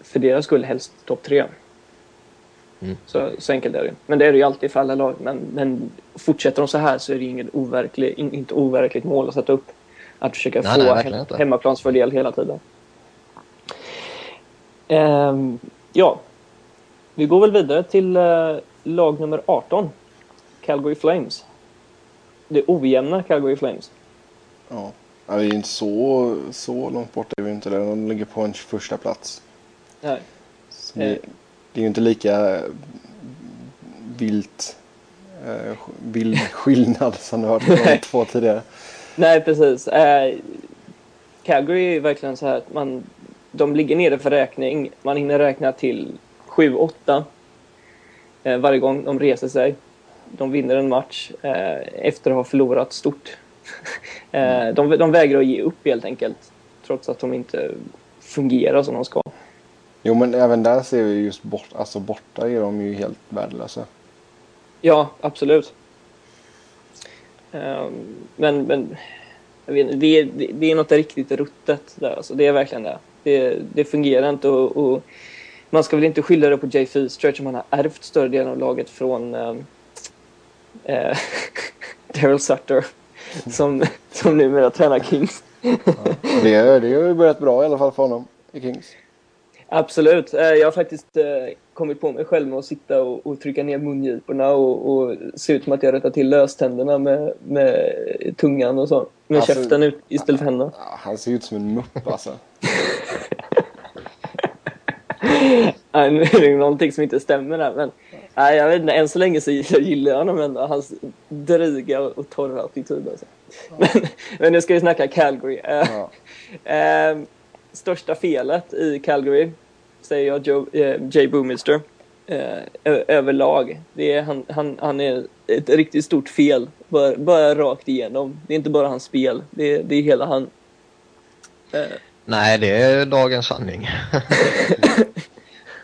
för deras skull helst topp tre. Mm. Så, så enkelt är det Men det är det ju alltid för alla lag. Men, men fortsätter de så här så är det inget overkligt, inte overkligt mål att sätta upp. Att försöka nej, få nej, hem, hemmaplansfördel hela tiden. Um, ja, vi går väl vidare till uh, lag nummer 18. Calgary Flames. Det ojämna Calgary Flames. Ja, det är inte så, så långt bort. Är inte det. De ligger på en första plats. Nej. Det, eh. det, är ju inte lika vilt eh, vild [laughs] skillnad som det har varit de två tidigare. Nej, precis. Eh, Calgary är verkligen så här att man, de ligger nere för räkning. Man hinner räkna till 7-8 eh, varje gång de reser sig. De vinner en match eh, efter att ha förlorat stort. [laughs] eh, de, de vägrar att ge upp helt enkelt. Trots att de inte fungerar som de ska. Jo men även där ser vi just bort, alltså borta är de ju helt värdelösa. Ja, absolut. Um, men men vet, det, är, det är något riktigt ruttet där. Alltså, det är verkligen det. Det, det fungerar inte och, och, man ska väl inte skylla det på Jay Feaster som han har ärvt större delen av laget från um, uh, [laughs] Daryl Sutter som, som numera tränar Kings. ja, det, det har ju börjat bra i alla fall för honom i Kings. Absolut. Eh, jag har faktiskt eh, kommit på mig själv med att sitta och, och trycka ner mungiporna och, och se ut som att jag rättar till löständerna med, med tungan och så. Med alltså, käften ut istället för händerna. Han ser ut som en mupp alltså. [laughs] nej, nu är det [laughs] någonting som inte stämmer där. Men nej, jag vet inte, än så länge så gillar jag honom ändå. Hans dryga och torra attityd. Alltså. Ja. Men, men nu ska vi snacka Calgary. Ja. Eh, största felet i Calgary, säger jag Joe, eh, Jay Boomister, eh, överlag. Det är, han, han, han är ett riktigt stort fel, bara, bara rakt igenom. Det är inte bara hans spel, det, det är hela han. Eh. Nej, det är dagens sanning. [laughs]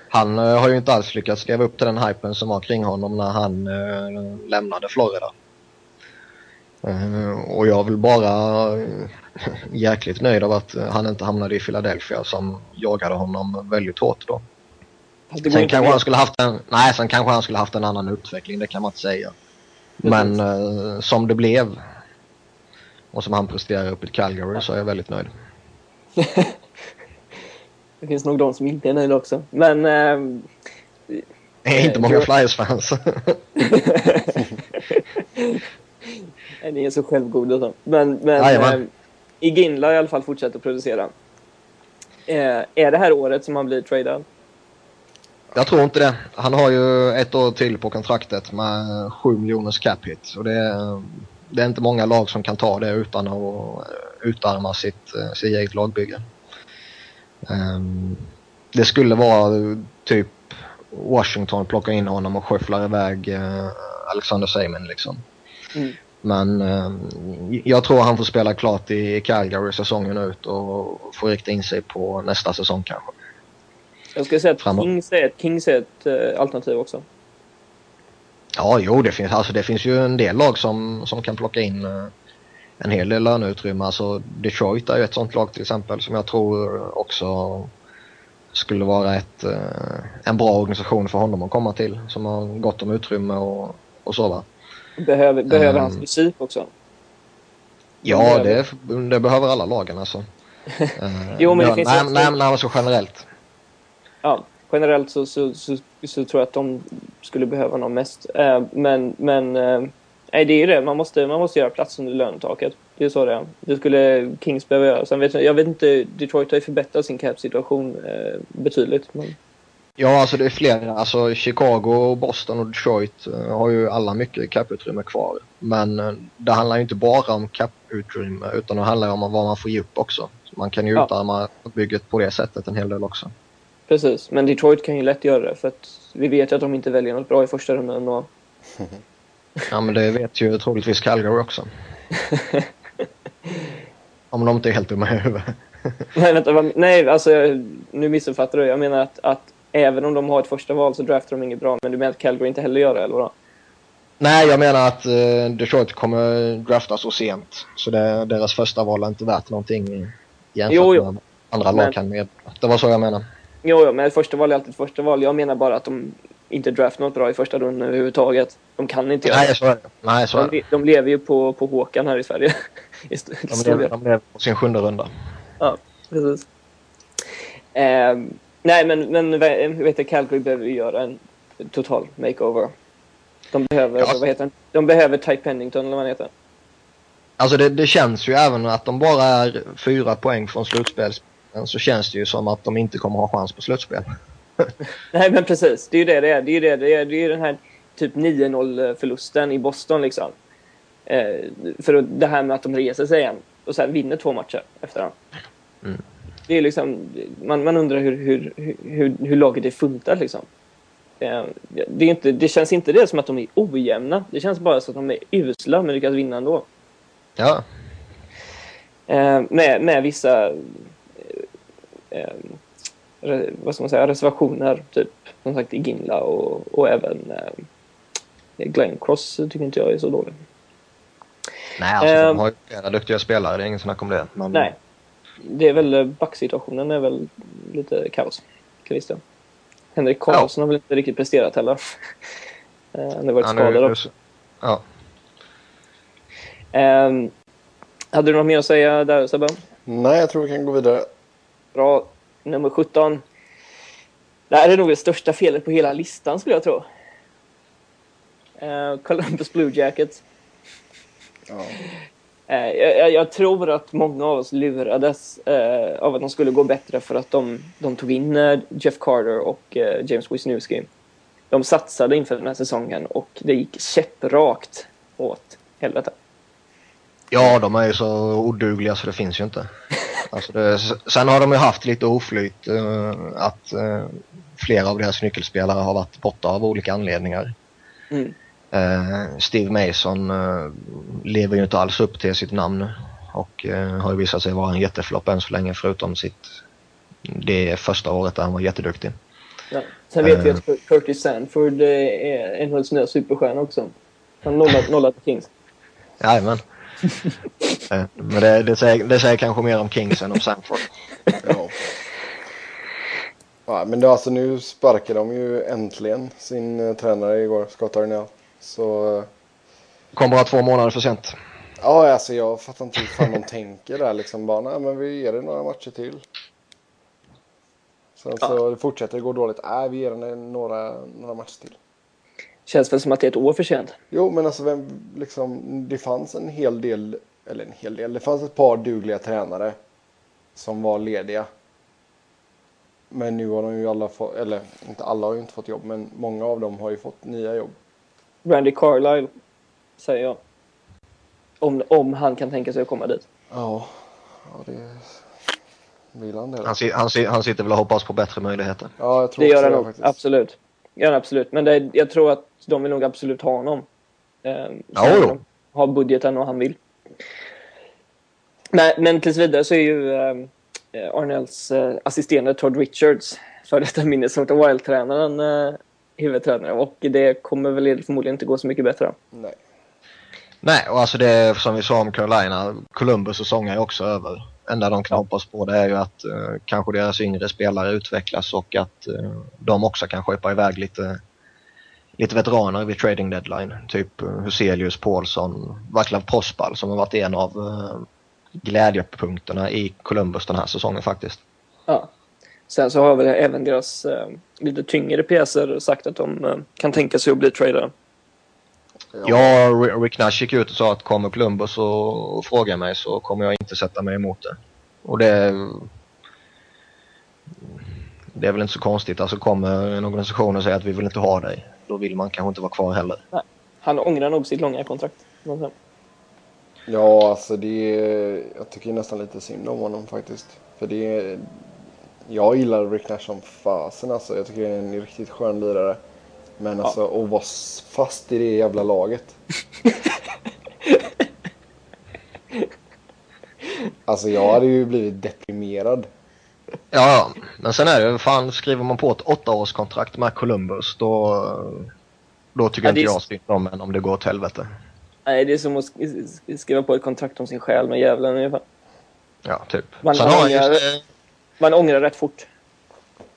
han uh, har ju inte alls lyckats leva upp till den hypen som var kring honom när han uh, lämnade Florida. Uh, och jag vill bara jäkligt nöjd av att han inte hamnade i Philadelphia som jagade honom väldigt hårt då. Sen kanske, han skulle haft en, nej, sen kanske han skulle haft en annan utveckling, det kan man inte säga. Men uh, som det blev och som han presterar upp i Calgary så är jag väldigt nöjd. [laughs] det finns nog de som inte är nöjda också. Men... Uh, det är inte många Flyers-fans. [laughs] Ni är så självgoda så. Men, men Iginla i alla fall fortsätter producera. Eh, är det här året som han blir tradad? Jag tror inte det. Han har ju ett år till på kontraktet med 7 miljoners cap hit. Och det är, det är inte många lag som kan ta det utan att utarma sitt, sitt eget lagbygge. Um, det skulle vara typ Washington plockar in honom och skyfflar iväg uh, Alexander Seyman liksom. Mm. Men eh, jag tror han får spela klart i Calgary säsongen ut och får rikta in sig på nästa säsong kanske. Jag skulle säga att Kings är, ett, Kings är ett uh, alternativ också. Ja, jo, det finns, alltså, det finns ju en del lag som, som kan plocka in uh, en hel del löneutrymme. Alltså, Detroit är ju ett sånt lag till exempel som jag tror också skulle vara ett, uh, en bra organisation för honom att komma till. Som har gott om utrymme och, och så va. Behöver, behöver um, hans fysik också? Ja, det, det, behöver alla lagen alltså. uh, [laughs] jo, men det finns nej, nej, nej, så generellt. Ja, generellt så, så, så, så, tror jag att de skulle behöva honom mest. Uh, men men nej, det är ju det. Man måste, man måste göra plats under lönetaket. Det är så det är. Det skulle Kings behöva göra. Sen vet jag, vet inte, Detroit har ju förbättrat sin cap-situation betydligt. Men... Ja, alltså det är flera. Alltså Chicago, Boston och Detroit uh, har ju alla mycket caputrymme kvar. Men uh, det handlar ju inte bara om caputrymme utan det handlar om vad man får ge upp också. Så man kan ju ja. utarma bygget på det sättet en hel del också. Precis, men Detroit kan ju lätt göra det för att vi vet ju att de inte väljer något bra i första rundan. [laughs] Och... [laughs] ja, men det vet ju troligtvis Calgary också. [laughs] om de inte är helt dumma i huvudet. [laughs] nej, vänta, nej, alltså nu missuppfattar du. Jag menar att, att även om de har ett första val så draftar de inget bra. Men du menar att Calgary inte heller gör det, eller vadå? Nej, jag menar att uh, Detroit kommer drafta så sent. Så det, deras första val är inte värt någonting jämfört jo, jo. med andra men... lag kan med. Det var så jag menar. Jo, jo, men första val är alltid första val. Jag menar bara att de inte draftar något bra i första rundan överhuvudtaget. De kan inte göra Nej, så är det. Nej, så är det. De, de lever ju på, på Håkan här i Sverige. [laughs] I de, lever, de lever på sin sjunde runda. Ja, precis. Um, Nej, men, men vet du, Calgary behöver göra en total makeover. De behöver, ja. vad heter den? De behöver Ty Pennington eller vad han heter. Alltså det, det, känns ju även att de bara är fyra poäng från slutspel så känns det ju som att de inte kommer ha chans på slutspel. [laughs] Nej men precis, det är ju det det är. Det är ju det, det är, det är den här typ 9-0 förlusten i Boston liksom. Eh, för det här med att de reser sig igen och sen vinner två matcher efter varandra. Mm det är liksom, man, man undrar hur, hur, hur, hur laget är funtat liksom. Eh, det, är inte, det känns inte det som att de är ojämna. Det känns bara som att de är usla men lyckas vinna ändå. Ja. Eh, med, med vissa eh, vad ska man säga, reservationer. Typ som sagt i Ginla och, och även Glenn Cross tycker inte jag är så dålig. Nej, alltså de har ju flera duktiga spelare. Det är ingen snack om det. Men... Nej, det är väl eh, backsituationen är väl lite kaos. Christian. Henrik Karlsson ja. har väl inte riktigt presterat heller. [laughs] Eh, han har varit skadad också. Ja. Um, hade du något mer att säga där Sebbe? Nej, jag tror vi kan gå vidare. Bra. Nummer 17. Det här är nog det största felet på hela listan skulle jag tro. Uh, Columbus Blue Jackets. Ja. Uh, jag, jag, tror att många av oss lurades uh, av att de skulle gå bättre för att de, de tog in Jeff Carter och James Wisniewski. De satsade inför den här säsongen och det gick käpprakt åt helvete. Ja, de är ju så odugliga så det finns ju inte. Alltså det, sen har de ju haft lite oflyt uh, att uh, flera av deras nyckelspelare har varit borta av olika anledningar. Mm. Uh, Steve Mason lever ju inte alls upp till sitt namn och har ju visat sig vara en jätteflopp än så länge förutom sitt det första året där han var jätteduktig. Ja. Sen vet vi att Curtis Sanford är NHLs nya superstjärna också. Han nollat, nollat Kings. Jajamän. Eh, men det, det, säger, det säger kanske mer om Kings än om Sanford. ja. ja. men det, alltså, nu sparkar de ju äntligen sin uh, tränare igår, Scott Arnell. Så... Uh... Kommer bara två månader för sent. Ja, alltså jag fattar inte hur fan de tänker där liksom. Bara, nej men vi ger det några matcher till. Sen ja. så fortsätter det gå dåligt. Nej, vi ger den några, några matcher till. Känns väl som att det är ett år för sent. Jo, men alltså vem, liksom, det fanns en hel del, eller en hel del, det fanns ett par dugliga tränare som var lediga. Men nu har de ju alla fått, eller inte alla har ju inte fått jobb, men många av dem har ju fått nya jobb. Randy Carlisle, säger jag. Om, om han kan tänka sig att komma dit. Ja, ja det vill han det? Han, han, han sitter väl och hoppas på bättre möjligheter. Ja, jag tror det gör han nog, absolut. Ja, absolut. Men det, jag tror att de vill nog absolut ha honom. Eh, ja, har budgeten och han vill. Men, men tills vidare så är ju eh, Arnells eh, assisterande Todd Richards, [laughs] för detta Minnesota Wild-tränaren, eh, huvudtränare. Och det kommer väl förmodligen inte gå så mycket bättre. Nej. Nej, och alltså det som vi sa om Carolina, Columbus säsong är också över enda de kan hoppas på det är ju att eh, kanske deras yngre spelare utvecklas och att eh, de också kan skeppa iväg lite, lite veteraner vid trading deadline. Typ eh, Huselius, Paulsson, Vaclav Prospal som har varit en av eh, glädjepunkterna i Columbus den här säsongen faktiskt. Ja. Sen så har väl även deras eh, lite tyngre pjäser sagt att de eh, kan tänka sig att bli tradare. Ja, Rick Nash gick ut och sa att kommer Columbus och, och frågar mig så kommer jag inte sätta mig emot det. Och det... Det är väl inte så konstigt. Alltså kommer en organisation och säger att vi vill inte ha dig. Då vill man kanske inte vara kvar heller. Nej. Han ångrar nog sitt långa kontrakt. Ja, alltså det är, Jag tycker nästan lite synd om honom faktiskt. För det är, Jag gillar Rick Nash som fasen alltså. Jag tycker det är en riktigt skön lirare. Men alltså ja. att vara fast i det jävla laget. [laughs] alltså jag hade ju blivit deprimerad. Ja, men sen är det fan skriver man på ett åttaårskontrakt med Columbus då, då tycker ja, inte jag synd om en om det går åt helvete. Nej, det är som att skriva på ett kontrakt om sin själ med djävulen ungefär. Ja, typ. Man, sen ångrar, just, man ångrar rätt fort.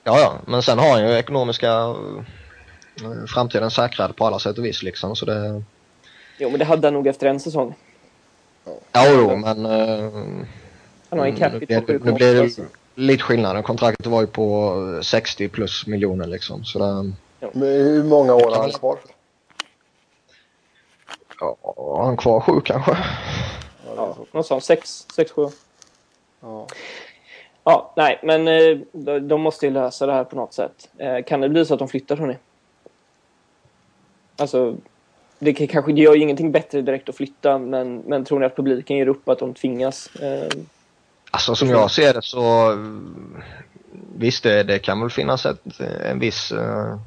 Ja, ja, men sen har han ju ekonomiska framtiden säkrad på alla sätt och vis liksom. Så det... Jo, men det hade han nog efter en säsong. Ja, jo, men... Uh, han har en på Nu blir det lite skillnad. Kontraktet var ju på 60 plus miljoner liksom. Så det... Men hur många år har han kvar? Ja, har han kvar sju kanske? Ja, någonstans sex, sex, sju. Ja. Ja, nej, men eh, de måste ju lösa det här på något sätt. Eh, kan det bli så att de flyttar, hörni? Alltså, det kanske det gör ju ingenting bättre direkt att flytta, men, men tror ni att publiken ger upp att de tvingas? Eh, alltså som jag ser det så visst det, det kan väl finnas ett, en viss eh,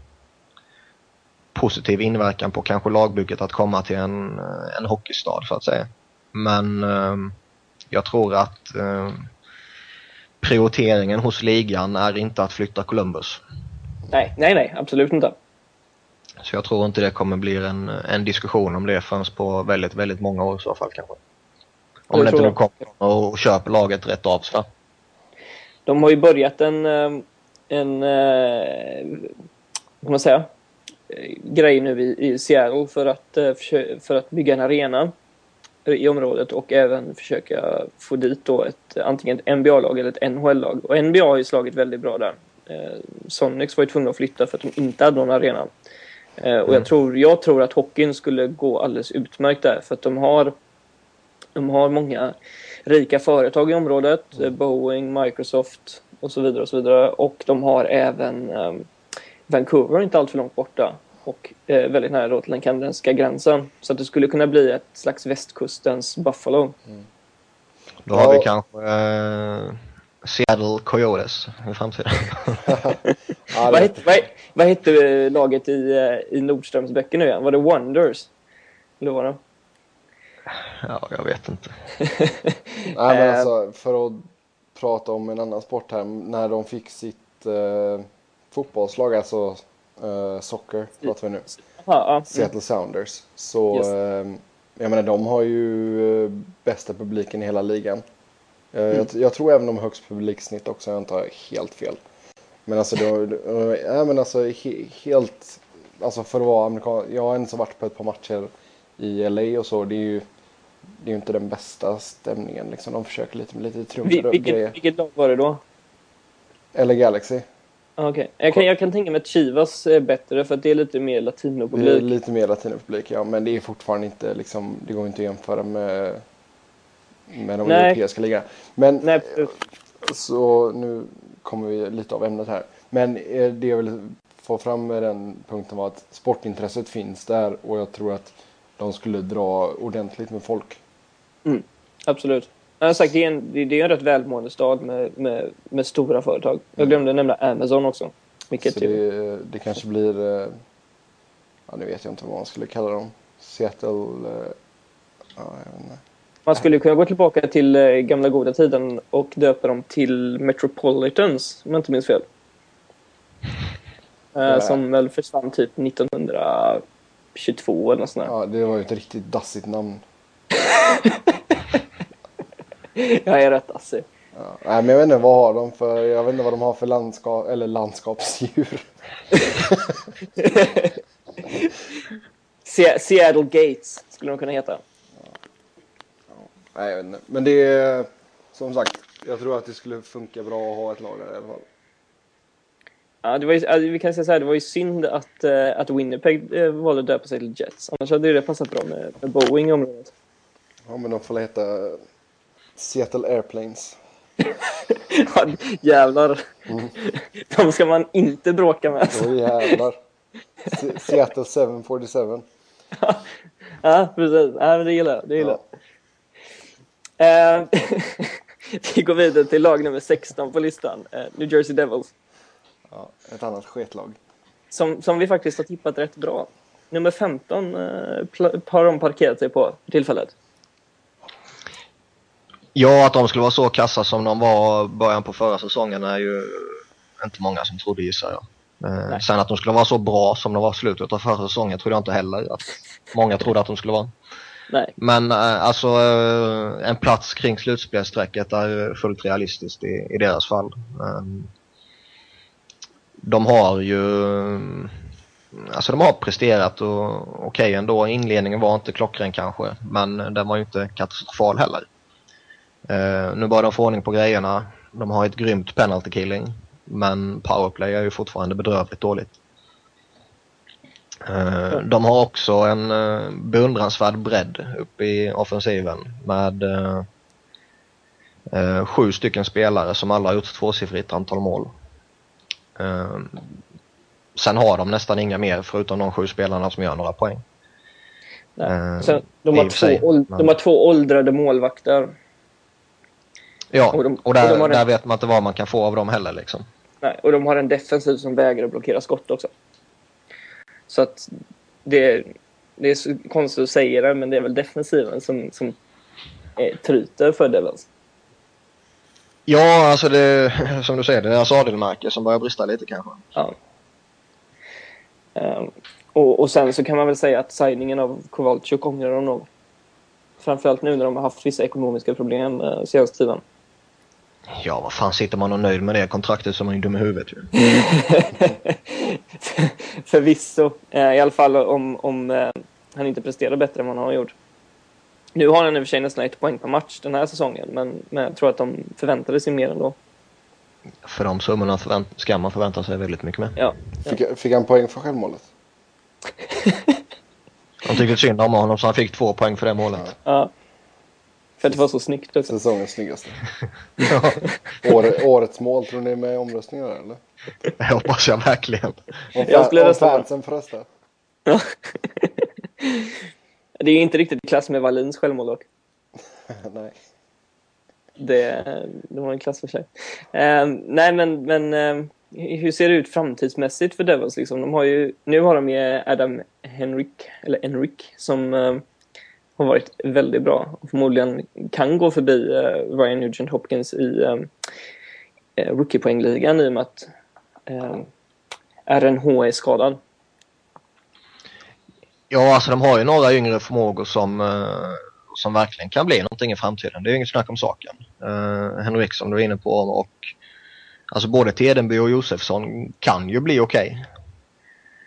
positiv inverkan på kanske lagbygget att komma till en, en hockeystad så att säga. Men eh, jag tror att eh, prioriteringen hos ligan är inte att flytta Columbus. Nej, nej, nej, absolut inte. Så jag tror inte det kommer bli en, en diskussion om det förrän på väldigt, väldigt många år i så fall kanske. Om det inte nu kommer och köper laget rätt av sig. De har ju börjat en, eh, en, eh, vad man säga, grej nu i, i Seattle för att, eh, för att bygga en arena i området och även försöka få dit då ett, antingen ett NBA-lag eller ett NHL-lag. Och NBA har ju slagit väldigt bra där. Eh, Sonics var ju tvungna att flytta för att de inte hade någon arena. Eh, och mm. jag, tror, jag tror att hockeyn skulle gå alldeles utmärkt där för att de har, de har många rika företag i området. Mm. Boeing, Microsoft och så vidare och så vidare. Och de har även eh, Vancouver inte alltför långt borta och eh, väldigt nära då till den kanadensiska gränsen. Så att det skulle kunna bli ett slags västkustens Buffalo. Mm. Då har ja. vi kanske eh, Seattle Coyotes i framtiden. [laughs] vad, hette, vad, vad hette laget i, eh, i Nordströmsbäcken nu igen? Var det Wonders? Eller var det? Ja, jag vet inte. [laughs] Nej, men eh. alltså, för att prata om en annan sport här. När de fick sitt eh, fotbollslag, alltså eh, soccer pratar vi nu. Aha, mm. Seattle Sounders. Så eh, jag menar, de har ju eh, bästa publiken i hela ligan. Eh, mm. Jag, jag, tror även har högst publiksnitt också, jag inte har helt fel. Men alltså, då, ja, men alltså he, helt, alltså för att vara amerikan, jag har ens varit på ett par matcher i LA och så, det är ju det är ju inte den bästa stämningen liksom. De försöker lite med lite trummor och grejer. Vilket lag var det då? LA Galaxy. Okej, okay. jag, kan, jag kan tänka mig att Chivas är bättre för att det är lite mer latinopublik. Det är lite mer latinopublik, ja. Men det är fortfarande inte liksom, det går inte att jämföra med, med de Nej. europeiska ligorna. Men, Nej. så nu kommer vi lite av ämnet här. Men eh, det jag vill få fram med den punkten var att sportintresset finns där och jag tror att de skulle dra ordentligt med folk. Mm, absolut. Jag sagt, det, är en, det är en rätt välmående stad med, med, med stora företag. Jag glömde mm. nämna Amazon också. Vilket det, det kanske blir, eh, ja nu vet jag inte vad man skulle kalla dem. Seattle, eh, ja, jag vet inte. Man skulle kunna gå tillbaka till eh, gamla goda tiden och döpa dem till Metropolitans, om jag inte minns fel. Ja. Som väl försvann typ 1922 eller något sånt Ja, det var ju ett riktigt dassigt namn. [laughs] jag är rätt assig. Ja, nej, men jag vet inte vad har de för, jag vet inte vad de har för landskap, eller landskapsdjur. [laughs] Seattle Gates skulle de kunna heta. Nej, jag vet inte. Men det är som sagt, jag tror att det skulle funka bra att ha ett lag där i alla fall. Ja, det var ju, alltså, vi kan säga så här, det var ju synd att, uh, att Winnipeg uh, valde att döpa sig till Jets. Annars hade det passat bra med, med Boeing i området. Ja, men de får heta Seattle Airplanes. [laughs] ja, jävlar. Mm. [laughs] De ska man inte bråka med. Åh jävlar. Seattle 747. [laughs] ja, precis. Ja, men det gillar jag. Det gillar ja. Uh, [laughs] Vi går vidare till lag nummer 16 på listan. Uh, New Jersey Devils. Ja, ett annat sketlag. Som, som vi faktiskt har tippat rätt bra. Nummer 15 uh, har de parkerat sig på för tillfället. Ja, att de skulle vara så kassa som de var början på förra säsongen är ju inte många som trodde gissar jag. Eh, sen att de skulle vara så bra som de var i slutet av förra säsongen trodde jag inte heller att många trodde att de skulle vara. Nej. Men eh, alltså eh, en plats kring slutspelsstrecket är fullt realistiskt i, i deras fall. Ehm, de har ju mm, Alltså de har presterat och okej okay, ändå. Inledningen var inte klockren kanske men den var ju inte katastrofal heller. Uh, nu börjar de få ordning på grejerna. De har ett grymt penalty killing. Men powerplay är ju fortfarande bedrövligt dåligt. Uh, de har också en uh, beundransvärd bredd uppe i offensiven med uh, sju stycken spelare som alla har gjort tvåsiffrigt antal mål. sen har de nästan inga mer förutom de sju spelarna som gör några poäng. Sen, de, har två, sig, men... de har två åldrade målvakter Ja, och, de, och där, och de en... där vet man inte vad man kan få av dem heller. Liksom. Nej, och de har en defensiv som vägrar blockera skott också. Så att det, det är så konstigt att säga det, men det är väl defensiven som, som är, tryter för Devils. Ja, alltså det, [laughs] som du säger, det är deras adelmärke som börjar brista lite kanske. Ja. Um, och, och sen så kan man väl säga att signingen av Kowalczyk ångrar de nog. Framförallt nu när de har haft vissa ekonomiska problem uh, senaste tiden. Ja, vad fan sitter man och nöjd med det kontraktet som man är dum i huvudet ju. [laughs] Förvisso. Eh, I alla fall om, om eh, han inte presterar bättre än vad han har gjort. Nu har han i och för sig nästan ett poäng per match den här säsongen, men, men jag tror att de förväntade sig mer ändå. För de summorna förvänt ska man förvänta sig väldigt mycket mer. Ja. Fick, fick han poäng för självmålet? [laughs] De tyckte synd om honom så han fick två poäng för det målet. ja. För att det var så snyggt också. Säsongens snyggaste. [laughs] Ja, År, årets mål, tror ni är med i omröstningen eller? det hoppas jag verkligen. Om, Jag skulle om fansen får rösta. [laughs] Det är ju inte riktigt i klass med Wallins självmål dock. [laughs] Nej. Det, det var en klass för sig. Eh, nej, men, men eh, hur ser det ut framtidsmässigt för Devils? Liksom? De har ju, nu har de ju Adam Henrik, eller Henrik, som eh, har varit väldigt bra och förmodligen kan gå förbi eh, Ryan Nugent Hopkins i eh, eh, rookiepoängligan i och med att eh, RNH är skadad. Ja, alltså de har ju några yngre förmågor som, eh, som verkligen kan bli någonting i framtiden. Det är ju inget snack om saken. Uh, Henrik som du är inne på och alltså både Tedenby och Josefsson kan ju bli okej.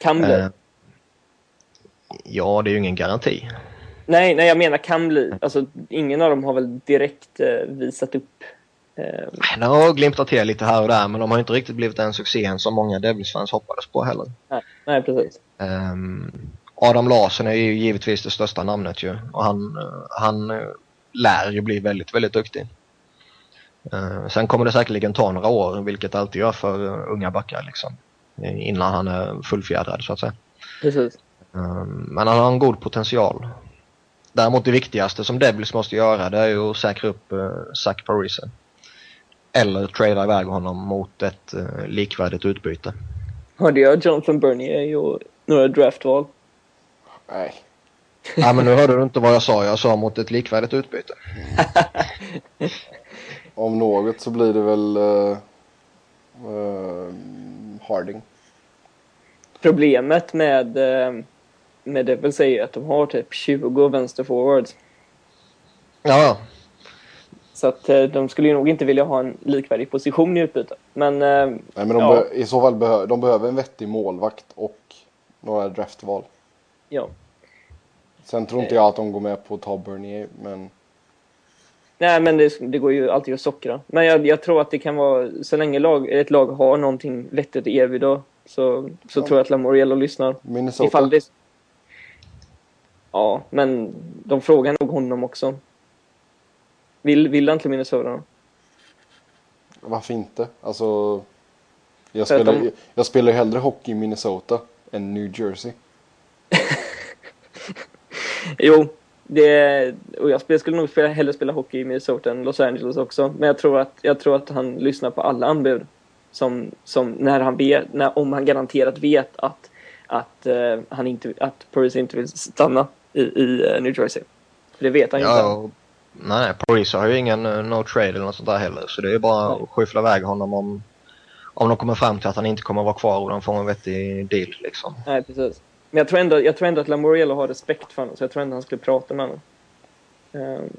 Kan bli. Eh, ja, det är ju ingen garanti. Nej, nej, jag menar kan bli. Alltså, ingen av dem har väl direkt eh, visat upp. Eh, De har glimtat till lite här och där men de har inte riktigt blivit den succén som många Devils-fans hoppades på heller. nej, nej, precis. Ehm, Adam Larsson är ju givetvis det största namnet ju och han, eh, han eh, lär ju bli väldigt, väldigt duktig. Eh, sen kommer det säkerligen ta några år, vilket det alltid gör för eh, unga backar liksom. Innan han är fullfjädrad så att säga. precis. Ehm, men han har en god potential. Däremot det viktigaste som Devils måste göra det är ju att säkra upp uh, Zach Parisen. Eller trada iväg honom mot ett uh, likvärdigt utbyte. Hörde jag Jonathan Bernier och några draftval? Nej. Ja men nu hörde du inte vad jag sa, jag sa mot ett likvärdigt utbyte. [laughs] Om något så blir det väl uh, uh, Harding. Problemet med, eh, med Devils är ju att de har typ 20 vänsterforwards. Ja. Så att eh, de skulle ju nog inte vilja ha en likvärdig position i utbyte. Men, eh, Nej men de Ja. i så fall behöver de behöver en vettig målvakt och några draftval. ja. Sen tror inte jag att de går med på att ta Bernier men Nej, men det, det går ju alltid att sockra. Men jag, jag tror att det kan vara, så länge lag, ett lag har någonting vettigt att erbjuda så, så Ja. tror jag att Lamoriello lyssnar. Minnesota. Ifall det... Ja, men de frågar nog honom också. Vill, vill han till Minnesota? Varför inte? Alltså jag spelar, de- jag spelar ju hellre hockey i Minnesota än New Jersey. [laughs] Jo, det, och jag skulle nog spela, hellre spela hockey i Minnesota än Los Angeles också. Men jag tror att, jag tror att han lyssnar på alla anbud. Som, som när han vet, när, om han garanterat vet att, att, eh, han inte, att Paris inte vill stanna i, i eh, New Jersey. För det vet han ju inte. ja och, nej, Parisa har ju ingen uh, no trade eller något sånt där heller. Så det är bara Nej. att skyffla iväg honom om, om de kommer fram till att han inte kommer vara kvar och de får en vettig deal liksom. Nej, precis. Men jag tror ändå, jag tror ändå att Lamoriello har respekt för honom, så jag tror ändå han skulle prata med honom. Ehm,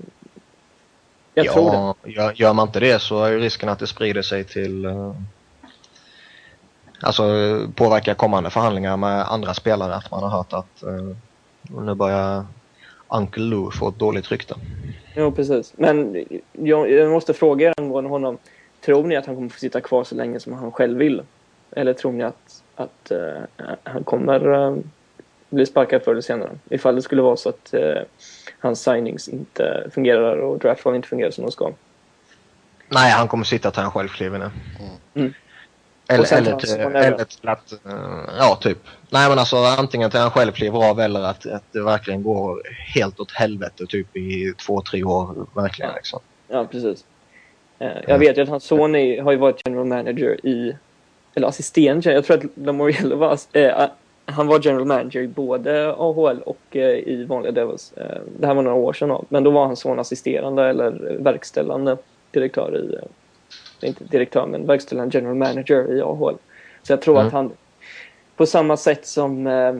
jag ja, tror det. Gör, gör man inte det så är ju risken att det sprider sig till uh, Alltså eh, påverka kommande förhandlingar med andra spelare att man har hört att uh, nu börjar Uncle Lou få ett dåligt rykte. Jo, precis. Men jag, jag måste fråga er angående honom. Tror ni att han kommer få sitta kvar så länge som han själv vill? Eller tror ni att, att eh, han kommer eh, bli sparkad förr eller senare? Ifall det skulle vara så att eh, hans signings inte fungerar och draftval inte fungerar som de ska. Nej, han kommer sitta till han själv kliver ner. Mm. Eller, eller, till, eller till att, eh, ja typ. Nej men alltså antingen till han själv kliver av eller att, att det verkligen går helt åt helvete typ i två, tre år verkligen liksom. Ja, precis. Eh, jag vet ju att hans son är, har ju varit general manager i, eller assistent, jag tror att Lamoriello var, eh, han var general manager i både AHL och eh, i vanliga Devils. Eh, det här var några år sedan, men då var hans son assisterande eller verkställande direktör i, inte direktör men verkställande general manager i AHL. Så jag tror Mm. att han, på samma sätt som eh,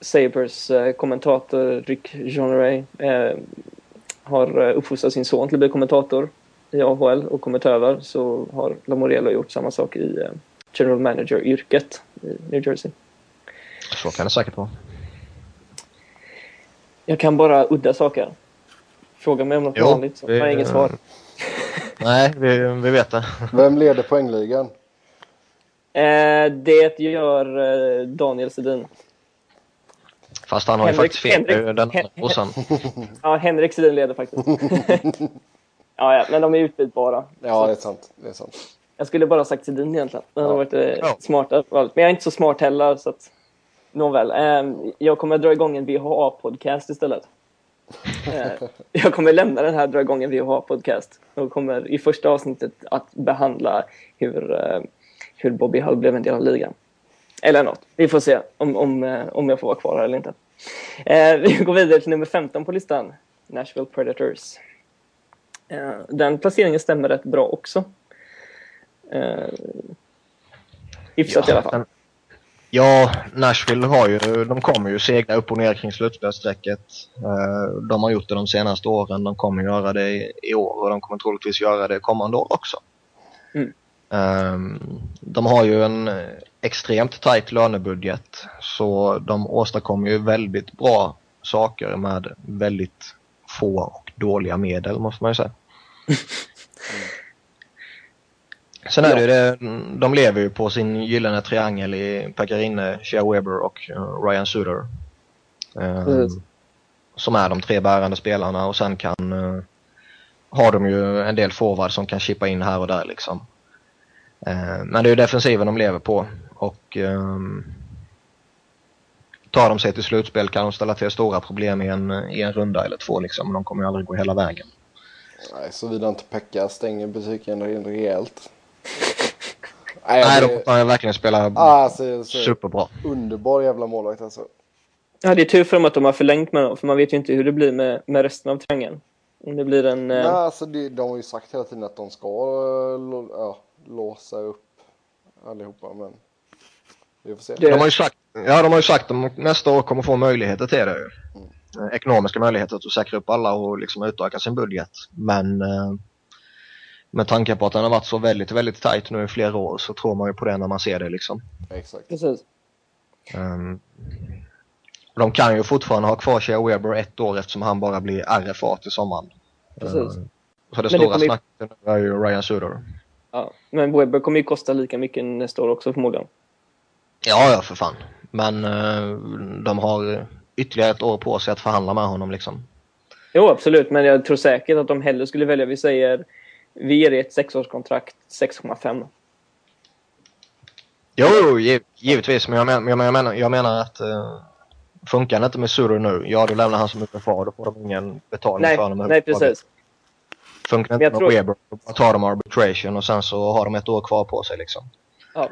Sabres eh, kommentator Rick Jeanneret eh, har eh, uppfostrat sin son till att bli kommentator i AHL och kommit över så har Lamoriello gjort samma sak i eh, general manager-yrket i New Jersey. Så kan det säkert vara. Jag kan bara udda saker. Fråga mig om något Jo, vanligt så har jag inget svar. [laughs] Nej, vi, vi vet det. Vem leder poängligan? Eh, det gör eh, Daniel Sedin. Fast han har Henrik, ju faktiskt fel. Henrik, den Hen [laughs] ja, Henrik Sedin leder faktiskt. [laughs] ja, ja, men de är utbytbara. Ja, det är sant. Det är sant. Jag skulle bara ha sagt Sedin egentligen. Det hade ja. varit eh, ja. smartare. Men jag är inte så smart heller. Så att... Nåväl. Eh, jag kommer att dra igång en VHA-podcast istället. Eh, jag kommer lämna den här dra igång en VHA-podcast. Och kommer i första avsnittet att behandla hur, eh, hur Bobby Hull blev en del av ligan. Eller något. Vi får se om, om, eh, om jag får vara kvar här eller inte. Vi går vidare till nummer 15 på listan. Nashville Predators. Den placeringen stämmer rätt bra också. Hyfsat ja, i alla fall. Ja, Nashville har ju, de kommer ju segla upp och ner kring slutspelsstrecket. Eh, de har gjort det de senaste åren, de kommer göra det i år och de kommer troligtvis göra det kommande år också. Mm. Ehm, de har ju en extremt tajt lönebudget så de åstadkommer ju väldigt bra saker med väldigt få och dåliga medel måste man ju säga. [laughs] Sen är det ju det, de lever ju på sin gyllene triangel i Pekarinne, Shea Weber och uh, Ryan Suter. Um, som är de tre bärande spelarna och sen kan uh, har de ju en del forwards som kan chippa in här och där liksom. Uh, men det är ju defensiven de lever på och um, tar de sig till slutspel kan de ställa till stora problem i en, i en runda eller två liksom. Men de kommer ju aldrig gå hela vägen. Nej, såvida inte Pekka stänger butiken rejält. Nej, Nej det... de har verkligen spelat ah, alltså, superbra. Underbar jävla målvakt alltså. Ja, det är tur för dem att de har förlängt med dem, för man vet ju inte hur det blir med, med resten av triangeln. Om det blir en... Nej, eh... alltså det, de har ju sagt hela tiden att de ska äh, ja, låsa upp allihopa, men vi får se. Det... De har ju sagt, ja, de har ju sagt att de nästa år kommer få möjligheter till det. Mm. Eh, ekonomiska möjligheter att säkra upp alla och liksom utöka sin budget. Men eh, med tanke på att den har varit så väldigt, väldigt tajt nu i flera år så tror man ju på det när man ser det liksom. Exakt. Precis. Um, de kan ju fortfarande ha kvar Shea Weber ett år eftersom han bara blir RFA till sommaren. Precis. Um, så det men stora det snacket ju... är ju Ryan Suder. Ja, men Weber kommer ju kosta lika mycket nästa år också förmodligen. Ja, ja för fan. Men uh, de har ytterligare ett år på sig att förhandla med honom liksom. Jo, absolut. Men jag tror säkert att de hellre skulle välja, vi säger vi ger dig ett sexårskontrakt, 6,5. Jo, giv, givetvis. Men jag, men, jag, menar, jag menar att uh, funkar det inte med Sutter nu, ja då lämnar han som UFA. Då får de ingen betalning nej, för honom. Nej, precis. Funkar inte med tror... Weber, då tar de arbitration och sen så har de ett år kvar på sig liksom. Ja.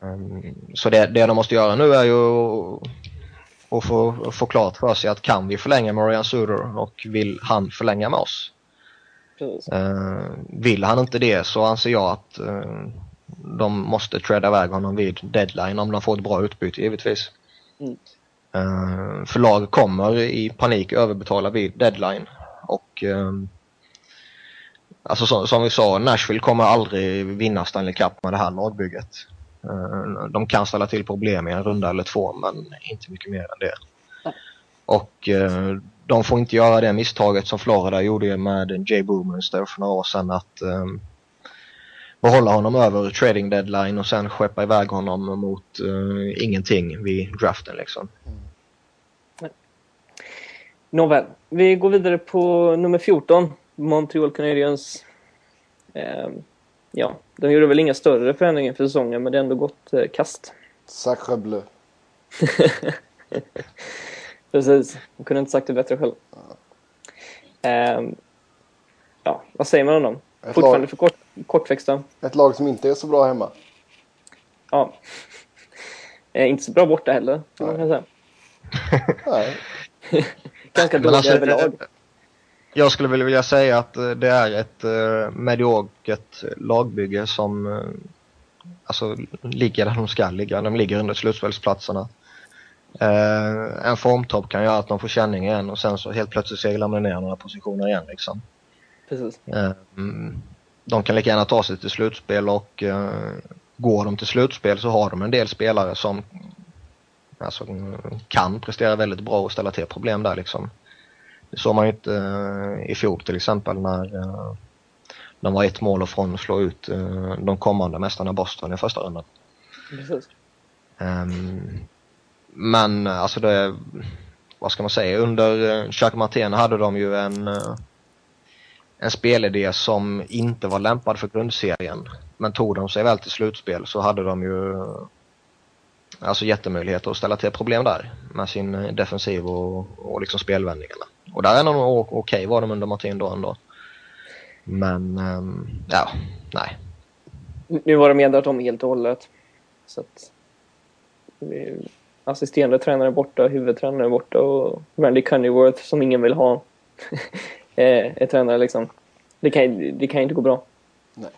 Um, så det, det de måste göra nu är ju att få, få klart för sig att kan vi förlänga Marian Suter och vill han förlänga med oss? Uh, vill han inte det så anser jag att uh, de måste träda iväg honom vid deadline om de får ett bra utbyte givetvis. Mm. Uh, för lag kommer i panik överbetala vid deadline och uh, alltså så, som vi sa, Nashville kommer aldrig vinna Stanley Cup med det här lagbygget. Uh, de kan ställa till problem i en runda eller två men inte mycket mer än det. Och de får inte göra det misstaget som Florida gjorde med Jay Boominster för några år sedan att um, behålla honom över trading deadline och sen skeppa iväg honom mot uh, ingenting vid draften liksom. Mm. Nåväl, vi går vidare på nummer 14, Montreal Canadiens. Eh, ja, de gjorde väl inga större förändringar för säsongen men det är ändå gått eh, kast. Sacre bleu. [laughs] Precis, jag kunde inte sagt det bättre själv. Um, ja, vad säger man om dem? Ett Fortfarande lag, för kort, kortväxta. Ett lag som inte är så bra hemma. Ja. [laughs] Eh, inte så bra borta heller, kan man säga. Nej. [laughs] Ganska dåliga alltså, överlag. Jag skulle väl vilja säga att eh, det är ett uh, mediokert lagbygge som uh, alltså, ligger där de ska ligga. De ligger under slutspelsplatserna. Eh, en formtopp kan göra att de får känning igen och sen så helt plötsligt seglar man ner några positioner igen liksom. Precis. Eh, de kan lika gärna ta sig till slutspel och eh, går de till slutspel så har de en del spelare som alltså, kan prestera väldigt bra och ställa till problem där liksom. Det såg man ju inte uh, i fjol till exempel när uh, de var ett mål från att slå ut uh, de kommande mästarna Boston i första rundan. Precis. Um, men alltså det, vad ska man säga, under uh, Jacques Martin hade de ju en, eh, en spelidé som inte var lämpad för grundserien. Men tog de sig väl till slutspel så hade de ju alltså jättemöjligheter att ställa till problem där med sin eh, defensiv och, och liksom spelvändningarna. Och där är de nog okej okay, var de under Martin då ändå. Men, um, ja, nej. Nu var de ändrat om helt och hållet. Så att assisterande tränare borta, huvudtränare borta och Randy Cunnyworth som ingen vill ha [laughs] är tränare liksom. Det kan, det kan inte gå bra. Nej,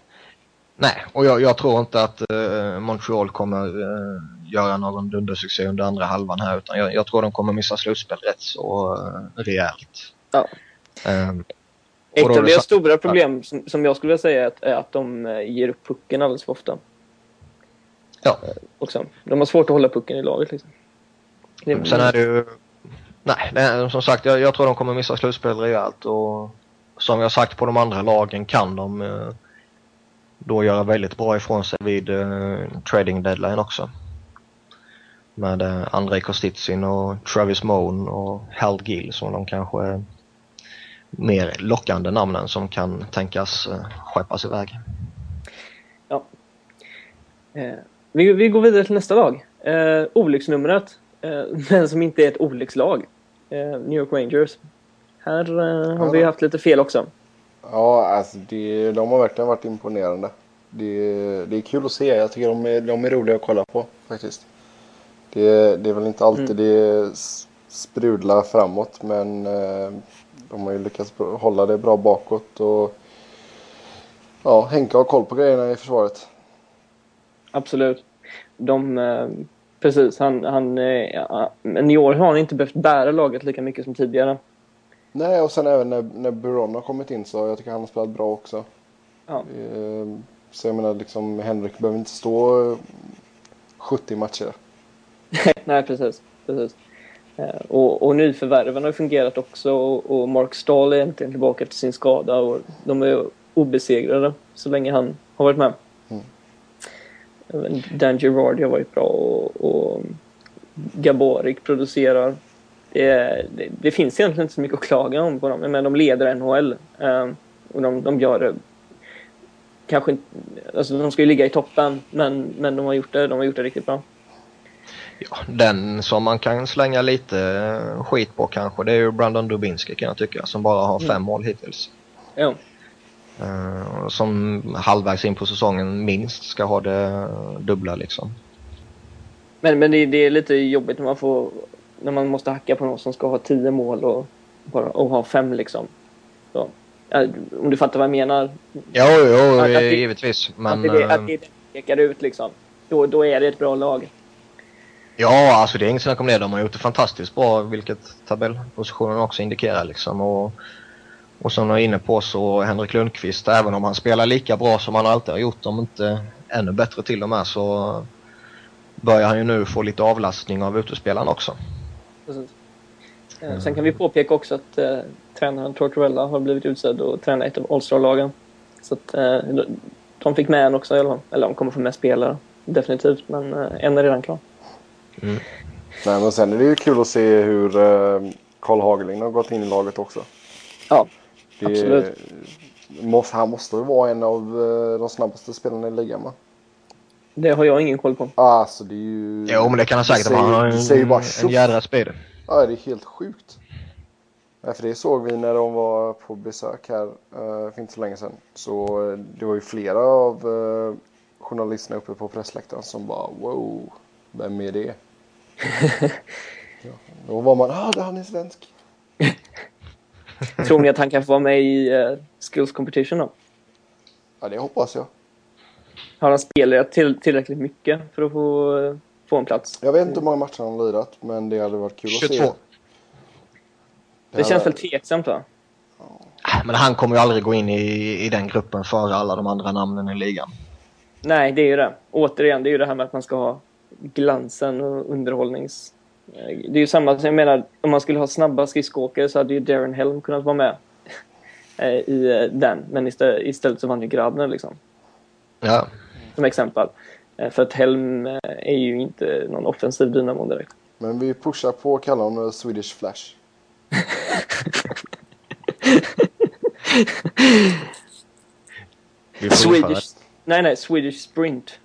Nej och jag, jag tror inte att uh, Montreal kommer uh, göra någon dundersuccé under andra halvan här utan jag, jag tror de kommer missa slutspel rätt så uh, rejält. Ja. Um, Ett av deras stora problem som, som jag skulle vilja säga är att, är att de ger upp pucken alldeles för ofta. Ja. Också. De har svårt att hålla pucken i laget liksom. Det... Sen är det ju... Nej, är, som sagt jag, jag tror de kommer missa slutspel rejält och som jag sagt på de andra lagen kan de eh, då göra väldigt bra ifrån sig vid eh, trading deadline också. Med eh, Andrei Kostitsin och Travis Moan och Hal Gill som de kanske är mer lockande namnen som kan tänkas eh, skeppas iväg. Ja. Eh, vi, vi går vidare till nästa lag. Eh, olycksnumret, men som inte är ett olyckslag. Eh, New York Rangers. Här eh, har ja. vi haft lite fel också. Ja, alltså det, de har verkligen varit imponerande. Det, det är kul att se. Jag tycker de är, de är roliga att kolla på faktiskt. Det, det är väl inte alltid mm. det sprudlar framåt men eh, de har ju lyckats hålla det bra bakåt och ja, Henke har koll på grejerna i försvaret. Absolut. De, eh, precis, han, han, eh, ja, men i år har han inte behövt bära laget lika mycket som tidigare. Nej, och sen även när, när Buron har kommit in så jag tycker han har spelat bra också. Ja. Eh, så jag menar liksom Henrik behöver inte stå 70 matcher. [laughs] Nej, precis. precis. Och, och nyförvärven har fungerat också och, Mark Stahl är äntligen tillbaka till sin skada och de är obesegrade så länge han har varit med. Dan Girardi har varit bra och, och Gaborik producerar. Det, det, det, finns egentligen inte så mycket att klaga om på dem, men de leder NHL. Ehm, och de, de gör det kanske inte, alltså de ska ju ligga i toppen, men, men de har gjort det, de har gjort det riktigt bra. Ja, den som man kan slänga lite eh, skit på kanske, det är ju Brandon Dubinski kan jag tycka, som bara har fem mm. mål hittills. Ja. Uh, som halvvägs in på säsongen minst ska ha det dubbla liksom. Men, men det, det, är lite jobbigt när man får när man måste hacka på någon som ska ha tio mål och, bara, och ha fem liksom. Så, om du fattar vad jag menar? Jo, jo, att, att givetvis. Men, att det, att det pekar ut liksom. Då, då är det ett bra lag. Ja, alltså det är inget snack om det. De har gjort det fantastiskt bra, vilket tabellpositionen också indikerar liksom. Och och som jag är inne på så Henrik Lundqvist, även om han spelar lika bra som han alltid har gjort, om inte ännu bättre till och med, så börjar han ju nu få lite avlastning av utespelarna också. Precis. Mm. Sen kan vi påpeka också att eh, tränaren Tortorella har blivit utsedd och tränar ett av All-Star-lagen. Så att eh, de fick med en också i alla fall. Eller de kommer få med spelare, definitivt. Men eh, en är redan klar. Mm. Nej, men sen är det ju kul att se hur eh, Karl Hagelin har gått in i laget också. Ja, det, Absolut. Måste, han måste ju vara en av eh, de snabbaste spelarna i ligan va? Det har jag ingen koll på. Alltså det är ju... Jo men det kan han säkert vara. Han har en, en jädra speed. Ja det är helt sjukt. Ja, för det såg vi när de var på besök här uh, för inte så länge sedan. Så uh, det var ju flera av uh, journalisterna uppe på pressläktaren som bara wow, vem är det? [laughs] ja, då var man, ah han är svensk. [laughs] [laughs] Tror ni att han kan få vara med i uh, Skills Competition då? Ja, det hoppas jag. Har han spelat till, tillräckligt mycket för att få, uh, få en plats? Jag vet inte hur många matcher han har lirat, men det hade varit kul 22. att se. 22. Det, det känns väl tveksamt va? Ja. Men han kommer ju aldrig gå in i, i den gruppen före alla de andra namnen i ligan. Nej, det är ju det. Återigen, det är ju det här med att man ska ha glansen och underhållnings det är ju samma, jag menar, om man skulle ha snabba skridskoåkare så hade ju Darren Helm kunnat vara med. [laughs] eh, i den. Men istället, istället så vann ju Grabner liksom. Ja. Som exempel. För att Helm är ju inte någon offensiv dynamo direkt. Men vi pushar på och kallar honom Swedish Flash. [laughs] Swedish... Nej, nej, Swedish Sprint.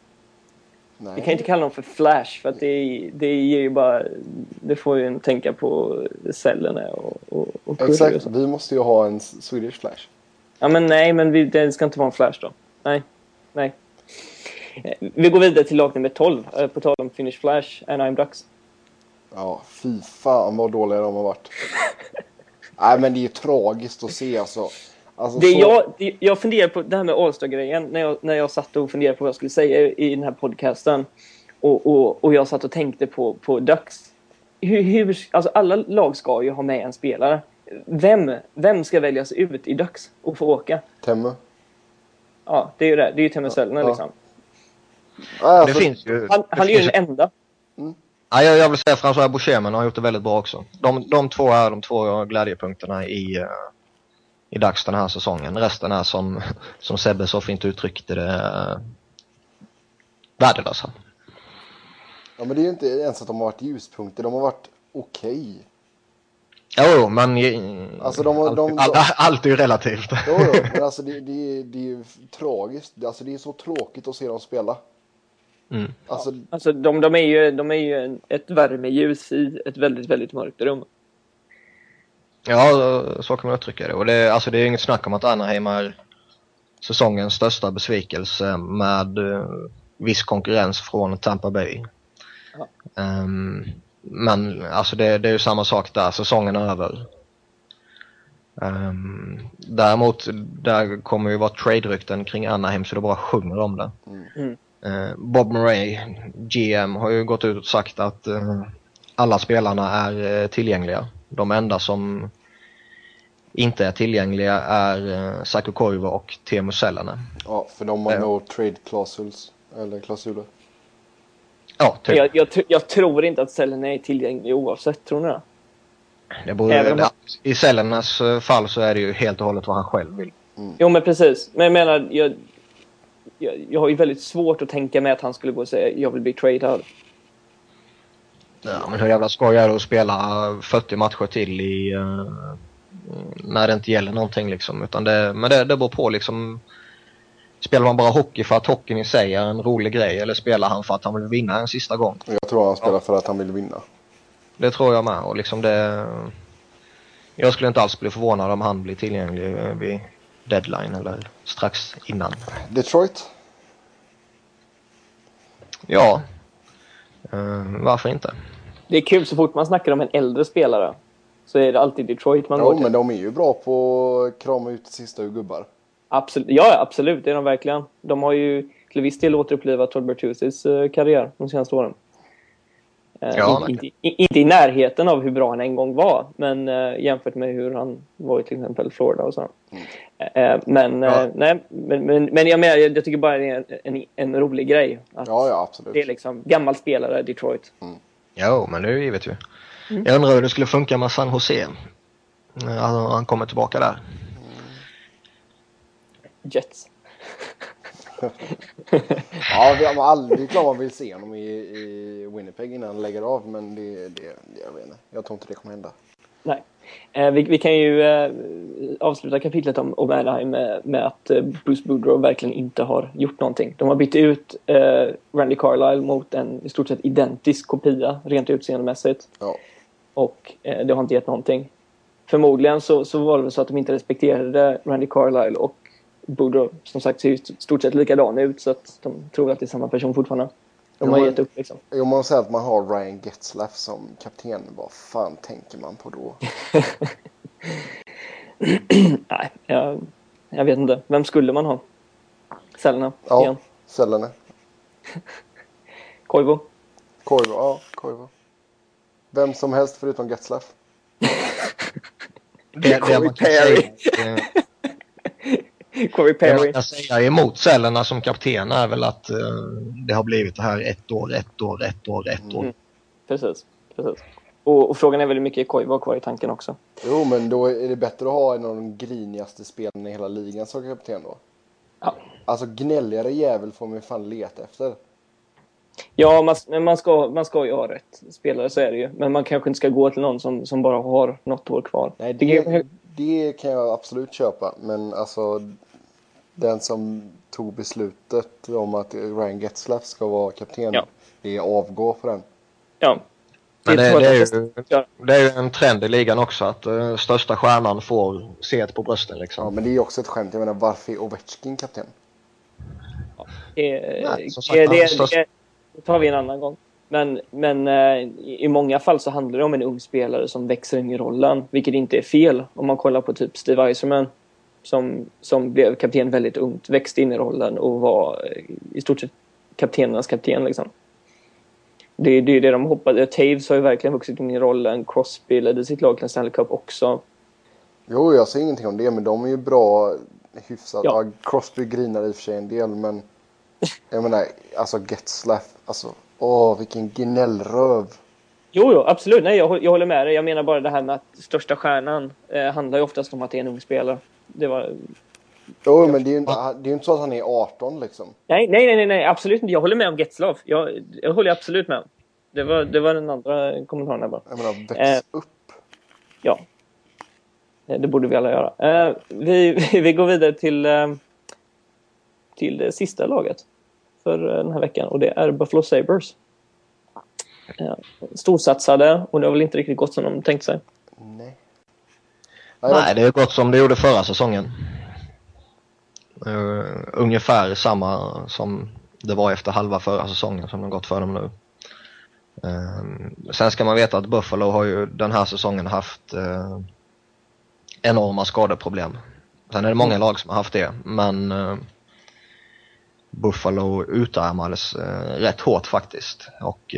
Nej. Vi kan inte kalla dem för Flash för att det, det ger ju bara... Det får ju en tänka på cellerna och, och, och Exakt, och vi måste ju ha en Swedish Flash. Ja men nej, men vi, det ska inte vara en Flash då. Nej, nej. Vi går vidare till lag nummer 12, eh, på tal om Finish Flash, Anaheim Ducks. Ja, fy fan vad dåliga de har varit. [laughs] nej men det är ju tragiskt att se alltså. Alltså, det så... jag, jag funderar på det här med All-Star-grejen när jag, när jag satt och funderade på vad jag skulle säga i den här podcasten. Och, och, och jag satt och tänkte på, på Ducks. Hur, hur, alltså alla lag ska ju ha med en spelare. Vem, vem ska väljas ut i Ducks och få åka? Temme. Ja, det är ju det. Det är ju Temme Sellner ja. liksom. Alltså, det finns ju... Han, han är ju den enda. Mm. Ja, jag, jag vill säga François Boucher, men har gjort det väldigt bra också. De, de två är de två glädjepunkterna i, uh, i dags den här säsongen. Resten är som, [laughs] som Sebbe så fint uttryckte det uh, värdelösa. Ja men det är ju inte ens att de har varit ljuspunkter, de har varit okej. Okay. Jo, men alltså de, de, de, allt, [laughs] allt är ju relativt. Jo, jo men alltså det, det, det är ju tragiskt. Alltså det är så tråkigt att se dem spela. Mm. Alltså, alltså de, de, är ju, de är ju ett värmeljus i ett väldigt, väldigt mörkt rum. Ja, så kan man uttrycka det. Och det, alltså det är inget snack om att Anaheim är säsongens största besvikelse med uh, viss konkurrens från Tampa Bay. Ja. Um, men alltså det, det är ju samma sak där, säsongen är över. Um, däremot, där kommer ju vara trade-rykten kring Anaheim så det bara sjunger om det. Mm. Uh, Bob Murray, GM, har ju gått ut och sagt att uh, alla spelarna är uh, tillgängliga. De enda som inte är tillgängliga är uh, Saku Koivu och Teemu Selänne. Ja, för de har uh, no trade clausules, eller klausuler. Ja, typ. jag, jag, jag, tror inte att Selänne är tillgänglig oavsett, tror ni det? det borde, det, I Selännes eh, fall så är det ju helt och hållet vad han själv vill. Mm. Jo, men precis. Men jag menar, jag, jag, jag har ju väldigt svårt att tänka mig att han skulle gå och säga jag vill bli traded. Ja, men hur jävla skoj är det att spela 40 matcher till i... Uh, när det inte gäller någonting liksom. Utan det, men det, det beror på liksom. Spelar man bara hockey för att hockeyn i sig är en rolig grej eller spelar han för att han vill vinna en sista gång? Jag tror han spelar ja. för att han vill vinna. Det tror jag med och liksom det... Jag skulle inte alls bli förvånad om han blir tillgänglig vid deadline eller strax innan. Detroit? Ja. Uh, varför inte? Det är kul så fort man snackar om en äldre spelare så är det alltid Detroit man går till. men de är ju bra på att krama ut sista ur gubbar. Absolut. Ja, absolut. Det är de verkligen. De har ju till viss del återupplivat Todd Bertuzis uh, karriär de senaste åren. Uh, ja, inte, inte, inte, i närheten av hur bra han en gång var, men uh, jämfört med hur han var i till exempel Florida och så. Mm. Uh, men, ja. nej, men, men, men jag, menar, jag tycker bara det är en, en, en rolig grej. Att ja, ja, absolut. Det är liksom gammal spelare, Detroit. Mm. Jo, men det är givet ju. Mm. Jag undrar hur det skulle funka med San Jose. Alltså, han kommer tillbaka där. Jets. [laughs] ja, det är, aldrig, klart man vill se honom i, i Winnipeg innan han lägger av, men det, det, jag vet inte. Jag tror inte det kommer hända. Nej. Eh, vi, vi, kan ju eh, avsluta kapitlet om, om Anaheim med, med att eh, Bruce Boudreau verkligen inte har gjort någonting. De har bytt ut eh, Randy Carlyle mot en i stort sett identisk kopia rent utseendemässigt. Ja. Och eh, det har inte gett någonting. Förmodligen så, så var det så att de inte respekterade Randy Carlyle och Boudreau som sagt ser ju stort sett likadan ut så att de tror att det är samma person fortfarande. De har gett upp liksom. Om man säger att man har Ryan Getzlaff som kapten, vad fan tänker man på då? [laughs] Nej, jag, jag vet inte. Vem skulle man ha? Cellerna ja, igen? Cellerna. [laughs] Koivu? Koivu, ja. Koivu. Vem som helst förutom Getzlaff. [laughs] det. Corey Perry. Det man kan säga emot Cellerna som kapten är väl att uh, det har blivit det här ett år, ett år, ett år, ett år. Mm. Precis, precis. Och, och, frågan är väl hur mycket Koi var kvar i tanken också. Jo, men då är det bättre att ha en av de grinigaste spelarna i hela ligan som kapten då. Ja. Alltså gnälligare jävel får man ju fan leta efter. Ja, man, men man ska, man ska ju ha rätt spelare, så är det ju. Men man kanske inte ska gå till någon som, som bara har något år kvar. Nej, det, det kan jag absolut köpa. Men alltså, den som tog beslutet om att Ryan Getzlaff ska vara kapten, ja. det är avgå för den. Ja. Men det, det, är ju, det är ju en trend i ligan också att uh, största stjärnan får set på brösten liksom. Ja, men det är ju också ett skämt. Jag menar, varför är Ovechkin kapten? Ja, Nej, sagt, det, det, det, tar vi en annan gång. Men, men uh, i många fall så handlar det om en ung spelare som växer in i rollen, vilket inte är fel om man kollar på typ Steve Eiserman som, som blev kapten väldigt ungt, växte in i rollen och var eh, i stort sett kaptenernas kapten. Liksom. Det är det, det de hoppade. Taves har ju verkligen vuxit in i rollen. Crosby ledde sitt lag till Stanley Cup också. Jo, jag säger ingenting om det, men de är ju bra hyfsat. Ja, Crosby grinar i och för sig en del, men jag menar, alltså Getzlaff, alltså åh, vilken gnällröv. Jo, jo, absolut. Nej, jag, jag håller med dig. Jag menar bara det här med att största stjärnan eh, handlar ju oftast om att det är en ung spelare. Det var Jo, men det är ju inte, det är inte så att han är 18 liksom. Nej, nej, nej, nej absolut inte. Jag håller med om Getzlav. Jag, jag håller absolut med om. Det var, det var den andra kommentaren där bara. Jag menar, väx eh, upp. Ja. Eh, det borde vi alla göra. Eh, vi, [laughs] vi går vidare till, eh, till det sista laget för den här veckan och det är Buffalo Sabres. Eh, storsatsade och det har väl inte riktigt gått som de tänkte sig. Nej. Nej, det har gått som det gjorde förra säsongen. Uh, ungefär samma som det var efter halva förra säsongen som det gått för dem nu. Uh, sen ska man veta att Buffalo har ju den här säsongen haft uh, enorma skadeproblem. Sen är det många lag som har haft det, men Buffalo utarmades rätt hårt faktiskt. Och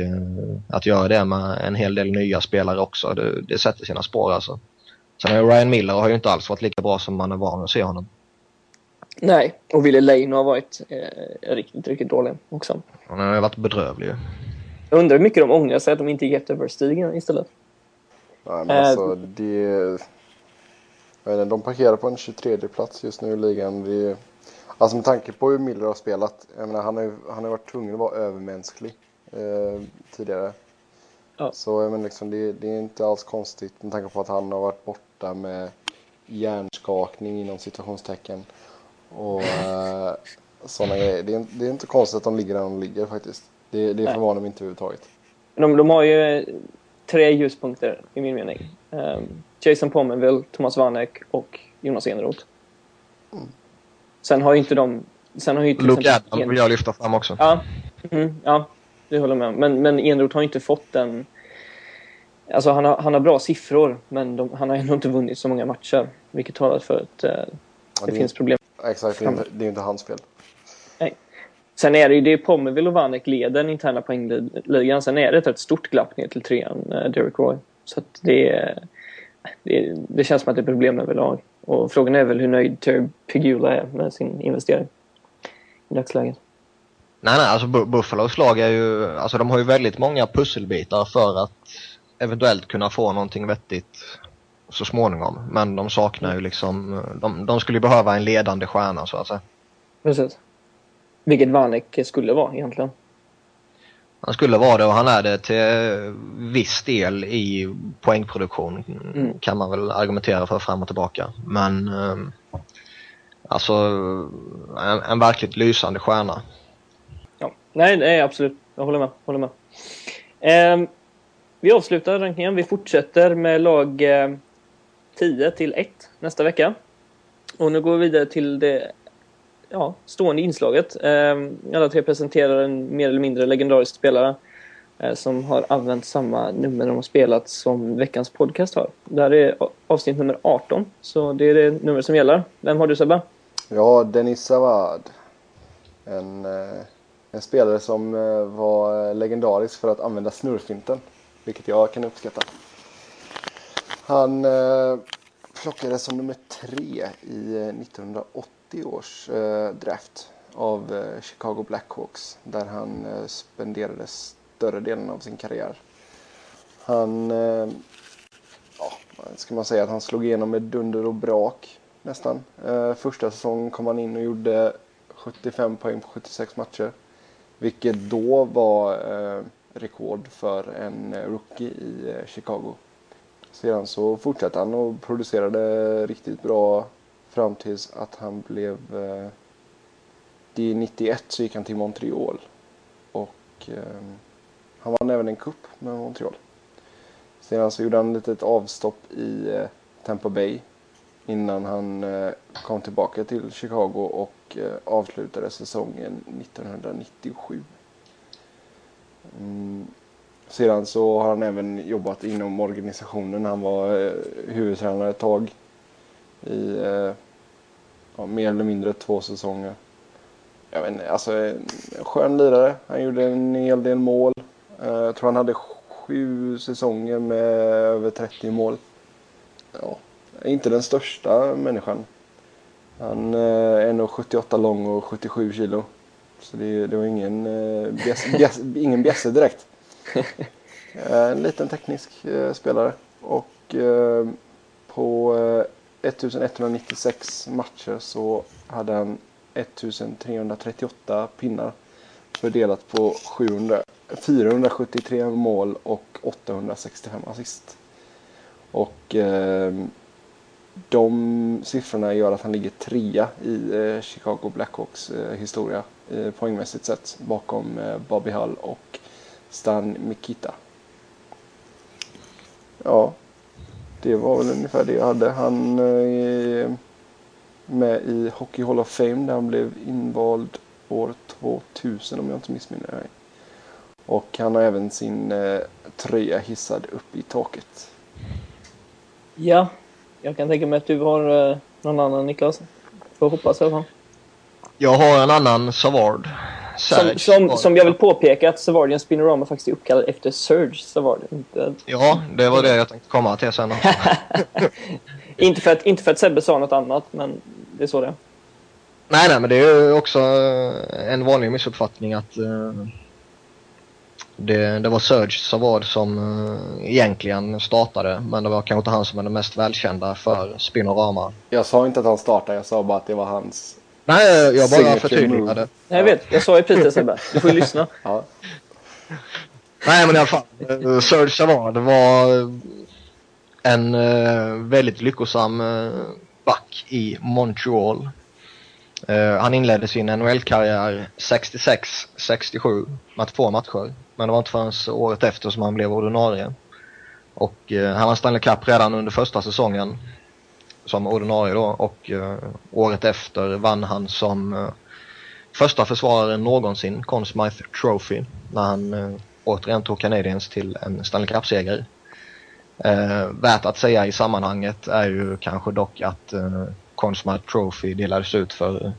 att göra det med en hel del nya spelare också, det, det sätter sina spår alltså. Sen har Ryan Miller har ju inte alls varit lika bra som man är van att se honom. Nej, och Ville Lane har varit eh, riktigt, riktigt dålig också. Han har varit bedrövlig Jag undrar hur mycket de ångrar sig att de inte gick efter Verstigen istället. Nej, men alltså eh, det... Jag vet inte, de parkerar på en 23 plats just nu i ligan. Det, alltså med tanke på hur Miller har spelat. Jag menar, han har ju han har varit tvungen att vara övermänsklig eh, tidigare. Ja. Så jag menar, liksom, det, det, är inte alls konstigt med tanke på att han har varit borta med hjärnskakning inom situationstecken. Och uh, sådana grejer. Det är, det är, inte konstigt att de ligger där de ligger faktiskt. Det, det förvånar mig inte överhuvudtaget. De, de har ju tre ljuspunkter i min mening. Um, Jason Pomenville, Thomas Vanek och Jonas Eneroth. Sen har ju inte de... Sen har ju till Luke Adam vill jag lyfta fram också. Ja, mm, ja det håller jag med om. Men, men Eneroth har ju inte fått den... Alltså han har, han har bra siffror, men de, han har ändå inte vunnit så många matcher. Vilket talar för att uh, det, det finns problem. Exakt, det är, inte, det är inte hans fel. Nej. Sen är det ju det Pommerville och Vanek leder den interna poängligan. Sen är det ett rätt stort glapp ner till trean, eh, Derek Roy. Så att det, det, det känns som att det är problem överlag. Och frågan är väl hur nöjd Terry Pigula är med sin investering i dagsläget. Nej, nej, alltså Buffalos lag är ju, alltså de har ju väldigt många pusselbitar för att eventuellt kunna få någonting vettigt så småningom. Men de saknar ju liksom, de, de skulle behöva en ledande stjärna så att säga. Precis. Vilket Vanek skulle vara egentligen. Han skulle vara det och han är det till viss del i poängproduktion mm. kan man väl argumentera för fram och tillbaka. Men eh, alltså en, en verkligt lysande stjärna. Ja, nej, nej absolut. Jag håller med. Håller med. Eh, vi avslutar rankingen. Vi fortsätter med lag eh, 10 till 1 nästa vecka. Och nu går vi vidare till det ja, stående inslaget. Ehm, alla tre presenterar en mer eller mindre legendarisk spelare eh, som har använt samma nummer de har spelat som veckans podcast har. Det här är avsnitt nummer 18, så det är det nummer som gäller. Vem har du Sebbe? Ja, Denis Savad. En, eh, en spelare som eh, var eh, legendarisk för att använda snurrfinten, vilket jag kan uppskatta. Han eh, plockades som nummer tre i 1980 90 års eh, draft av eh, Chicago Blackhawks där han eh, spenderade större delen av sin karriär. Han, eh, ja, ska man säga att han slog igenom med dunder och brak nästan. Eh, första säsongen kom han in och gjorde 75 poäng på 76 matcher. Vilket då var eh, rekord för en eh, rookie i eh, Chicago. Sedan så fortsatte han och producerade riktigt bra fram tills att han blev... Eh, det 91 så gick han till Montreal. Och eh, han vann även en cup med Montreal. Sedan så gjorde han ett litet avstopp i eh, Tampa Bay innan han eh, kom tillbaka till Chicago och eh, avslutade säsongen 1997. Mm. Sedan så har han även jobbat inom organisationen. Han var eh, huvudtränare ett tag i eh, ja, mer eller mindre två säsonger. Jag vet inte, alltså en skön lirare. Han gjorde en hel del mål. Jag tror han hade sju säsonger med över 30 mål. Ja, inte den största människan. Han är nog 78 lång och 77 kilo. Så det, det var ingen, eh, bjäs, [laughs] bjäs, ingen bjässe direkt. [laughs] Eh, en liten teknisk eh, spelare. Och på 1196 matcher så hade han 1338 pinnar. Fördelat på 700, 473 mål och 865 assist. Och ehm, de siffrorna gör att han ligger trea i eh, Chicago Blackhawks eh, historia eh, poängmässigt sett bakom eh, Bobby Hull och Stan Mikita. Ja, det var väl ungefär det jag hade. Han är eh, med i Hockey Hall of Fame där han blev invald år 2000 om jag inte missminner mig. Och han har även sin eh, tröja hissad upp i taket. Ja, jag kan tänka mig att du har eh, någon annan Niklas. Får hoppas i alla fall. Jag har en annan Savard. Som, som, som, jag vill påpeka att Savardian Spinorama faktiskt är uppkallad efter Serge Savard. Inte... Ja, det var det jag tänkte komma till sen. [laughs] inte, för att, inte för att Sebbe sa något annat, men det är så det är. Nej, nej, men det är ju också eh, en vanlig missuppfattning att uh, det, det var Serge Savard som uh, egentligen startade men det var kanske inte han som var den mest välkända för Spinorama. Jag sa inte att han startade, jag sa bara att det var hans Nej, jag bara förtydligade. Jag vet, jag sa ju Peter Sebbe. Du får ju lyssna. [laughs] ja. Nej men i alla fall, uh, Serge Savard var en uh, väldigt lyckosam back i Montreal. Han inledde sin NHL-karriär 66-67 med två matcher. Men det var inte förrän året efter som han blev ordinarie. Och han var Stanley Cup redan under första säsongen som ordinarie då och uh, året efter vann han som första försvarare någonsin Conn Smythe Trophy när han uh, återigen tog Canadiens till en Stanley Cup-seger. Uh, värt att säga i sammanhanget är ju kanske dock att uh, Conn Smythe Trophy delades ut för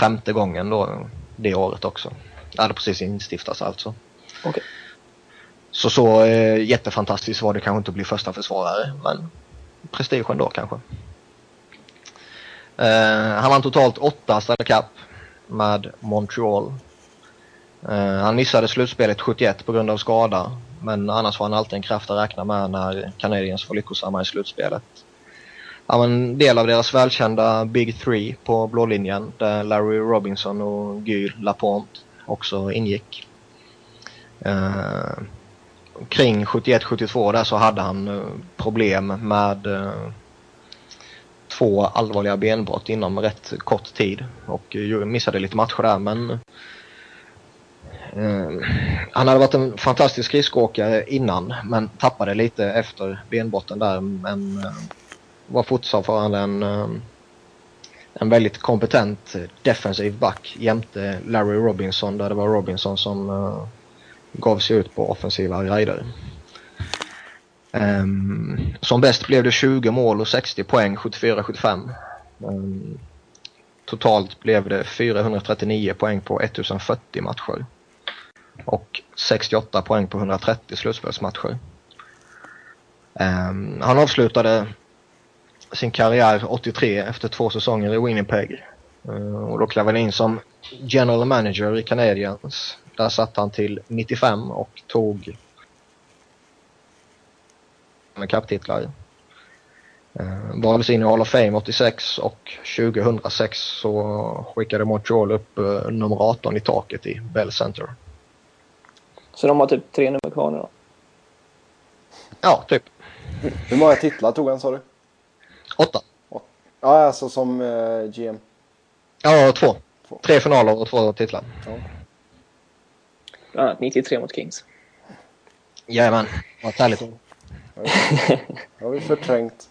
femte gången då det året också. Det hade precis instiftats alltså. Okay. Så så eh, jättefantastiskt var det kanske inte att bli första försvarare men prestigen då kanske. Eh, han vann totalt åtta Stanley Cup med Montreal. Eh, han missade slutspelet 71 på grund av skada men annars var han alltid en kraft att räkna med när Canadiens var lyckosamma i slutspelet Han var en del av deras välkända Big Three på blålinjen där Larry Robinson och Guy Lapointe också ingick. Eh, kring 71-72 där så hade han eh, problem med eh, två allvarliga benbrott inom rätt kort tid. Och eh, missade lite matcher där men han hade varit en fantastisk skridskoåkare innan men tappade lite efter benbrotten där men var fortfarande en, en väldigt kompetent defensiv back jämte Larry Robinson där det var Robinson som gav sig ut på offensiva rider. Um, som bäst blev det 20 mål och 60 poäng 74-75. Um, ehm, totalt blev det 439 poäng på 1040 matcher. Och 68 poäng på 130 slutspelsmatcher. Um, han avslutade sin karriär 83 efter två säsonger i Winnipeg. Uh, och då klev han in som general manager i Canadiens. Där satt han till 95 och tog med kapptitlar. Uh, valdes in i Hall of Fame 86 och 2006 så skickade Montreal upp uh, nummer 18 i taket i Bell Center. Så de har typ tre nummer kvar nu då? Ja, typ. Hur många titlar tog han sa du? Åtta. Ja, alltså som uh, GM? Ja, två. två. Tre finaler och två titlar. Ja. Bland annat 93 mot Kings. Jajamän, vad härligt ord. har vi förträngt.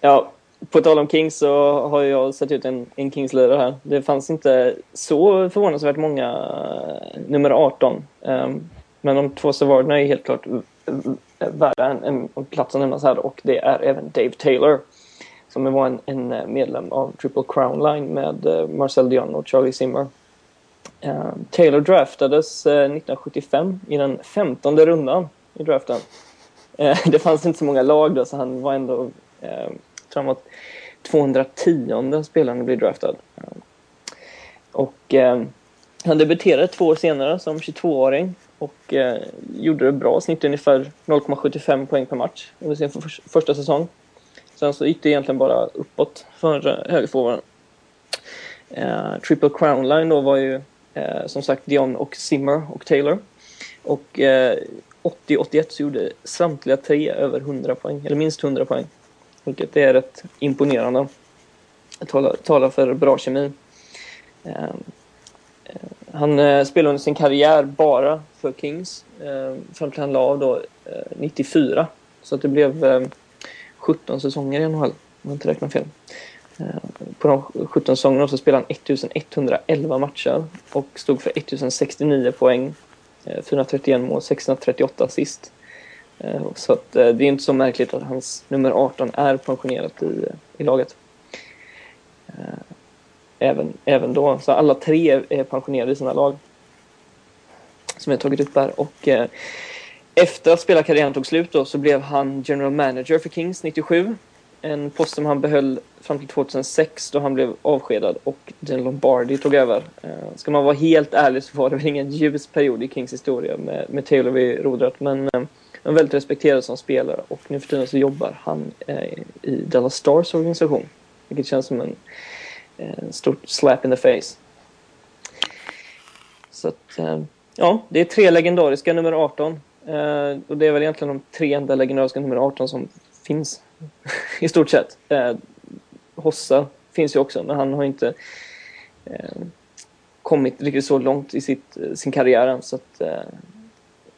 Ja, på tal om Kings så har jag sett ut en, en Kings-lirare här. Det fanns inte så förvånansvärt många uh, nummer 18. Um, ehm, men de två Savarderna är helt klart värda en, en, en plats att nämnas här och det är även Dave Taylor som var en, en medlem av Triple Crown Line med uh, Marcel Dion och Charlie Zimmer. Uh, Taylor draftades eh, uh, 1975 i den femtonde rundan i draften. Uh, [laughs] det fanns inte så många lag då så han var ändå, uh, tror han var 210 spelaren blev bli draftad. och han debuterade två år senare som 22-åring och gjorde det bra, snitt ungefär 0,75 poäng per match under sin för första säsong. Sen så gick det egentligen bara uppåt för högerforwarden. Uh, Triple Crown Line då var ju Eh, som sagt Dion och Zimmer och Taylor. Och eh, 80-81 så gjorde samtliga tre över 100 poäng, eller minst 100 poäng. Vilket är rätt imponerande. Det talar, talar för bra kemi. Eh, eh, han spelade under sin karriär bara för Kings fram till han la av då 94. Så att det blev 17 säsonger i NHL, om jag inte räknar fel. Eh, på de 17 säsongerna så spelade han 1111 matcher och stod för 1069 poäng, eh, 431 mål, 638 assist. Eh, så att det är inte så märkligt att hans nummer 18 är pensionerat i, i laget. Även, även då, så alla tre är pensionerade i sina lag. Som jag tagit upp här. Och efter att spelarkarriären tog slut då, så blev han general manager för Kings 97. En post som han behöll fram till 2006 då han blev avskedad och Jen Lombardi tog över. Eh, ska man vara helt ärlig så var det väl ingen ljus period i Kings historia med, med Taylor vid rodret men eh, han är väldigt respekterad som spelare och nu för tiden så jobbar han eh, i Dallas Stars organisation. Vilket känns som en, eh, en stor slap in the face. Så att, eh, ja, det är tre legendariska nummer 18 eh, och det är väl egentligen de tre enda legendariska nummer 18 som finns i stort sett. Uh, Hossa finns ju också, men han har inte uh, kommit riktigt så långt i sitt, sin karriär än. Så att,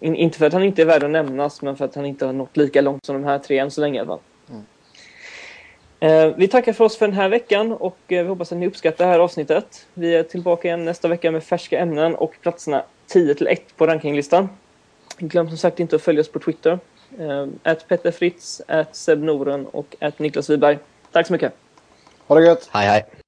in, inte för att han inte är värd att nämnas, men för att han inte har nått lika långt som de här tre än så länge i alla fall. Mm. Vi tackar för oss för den här veckan och vi hoppas att ni uppskattar det här avsnittet. Vi är tillbaka igen nästa vecka med färska ämnen och platserna 10 till 1 på rankinglistan. Glöm som sagt inte att följa oss på Twitter. Att uh, Petter Fritz, att Seb Noren och att Niklas Wiberg. Tack så mycket. Ha det gött. Hej hej.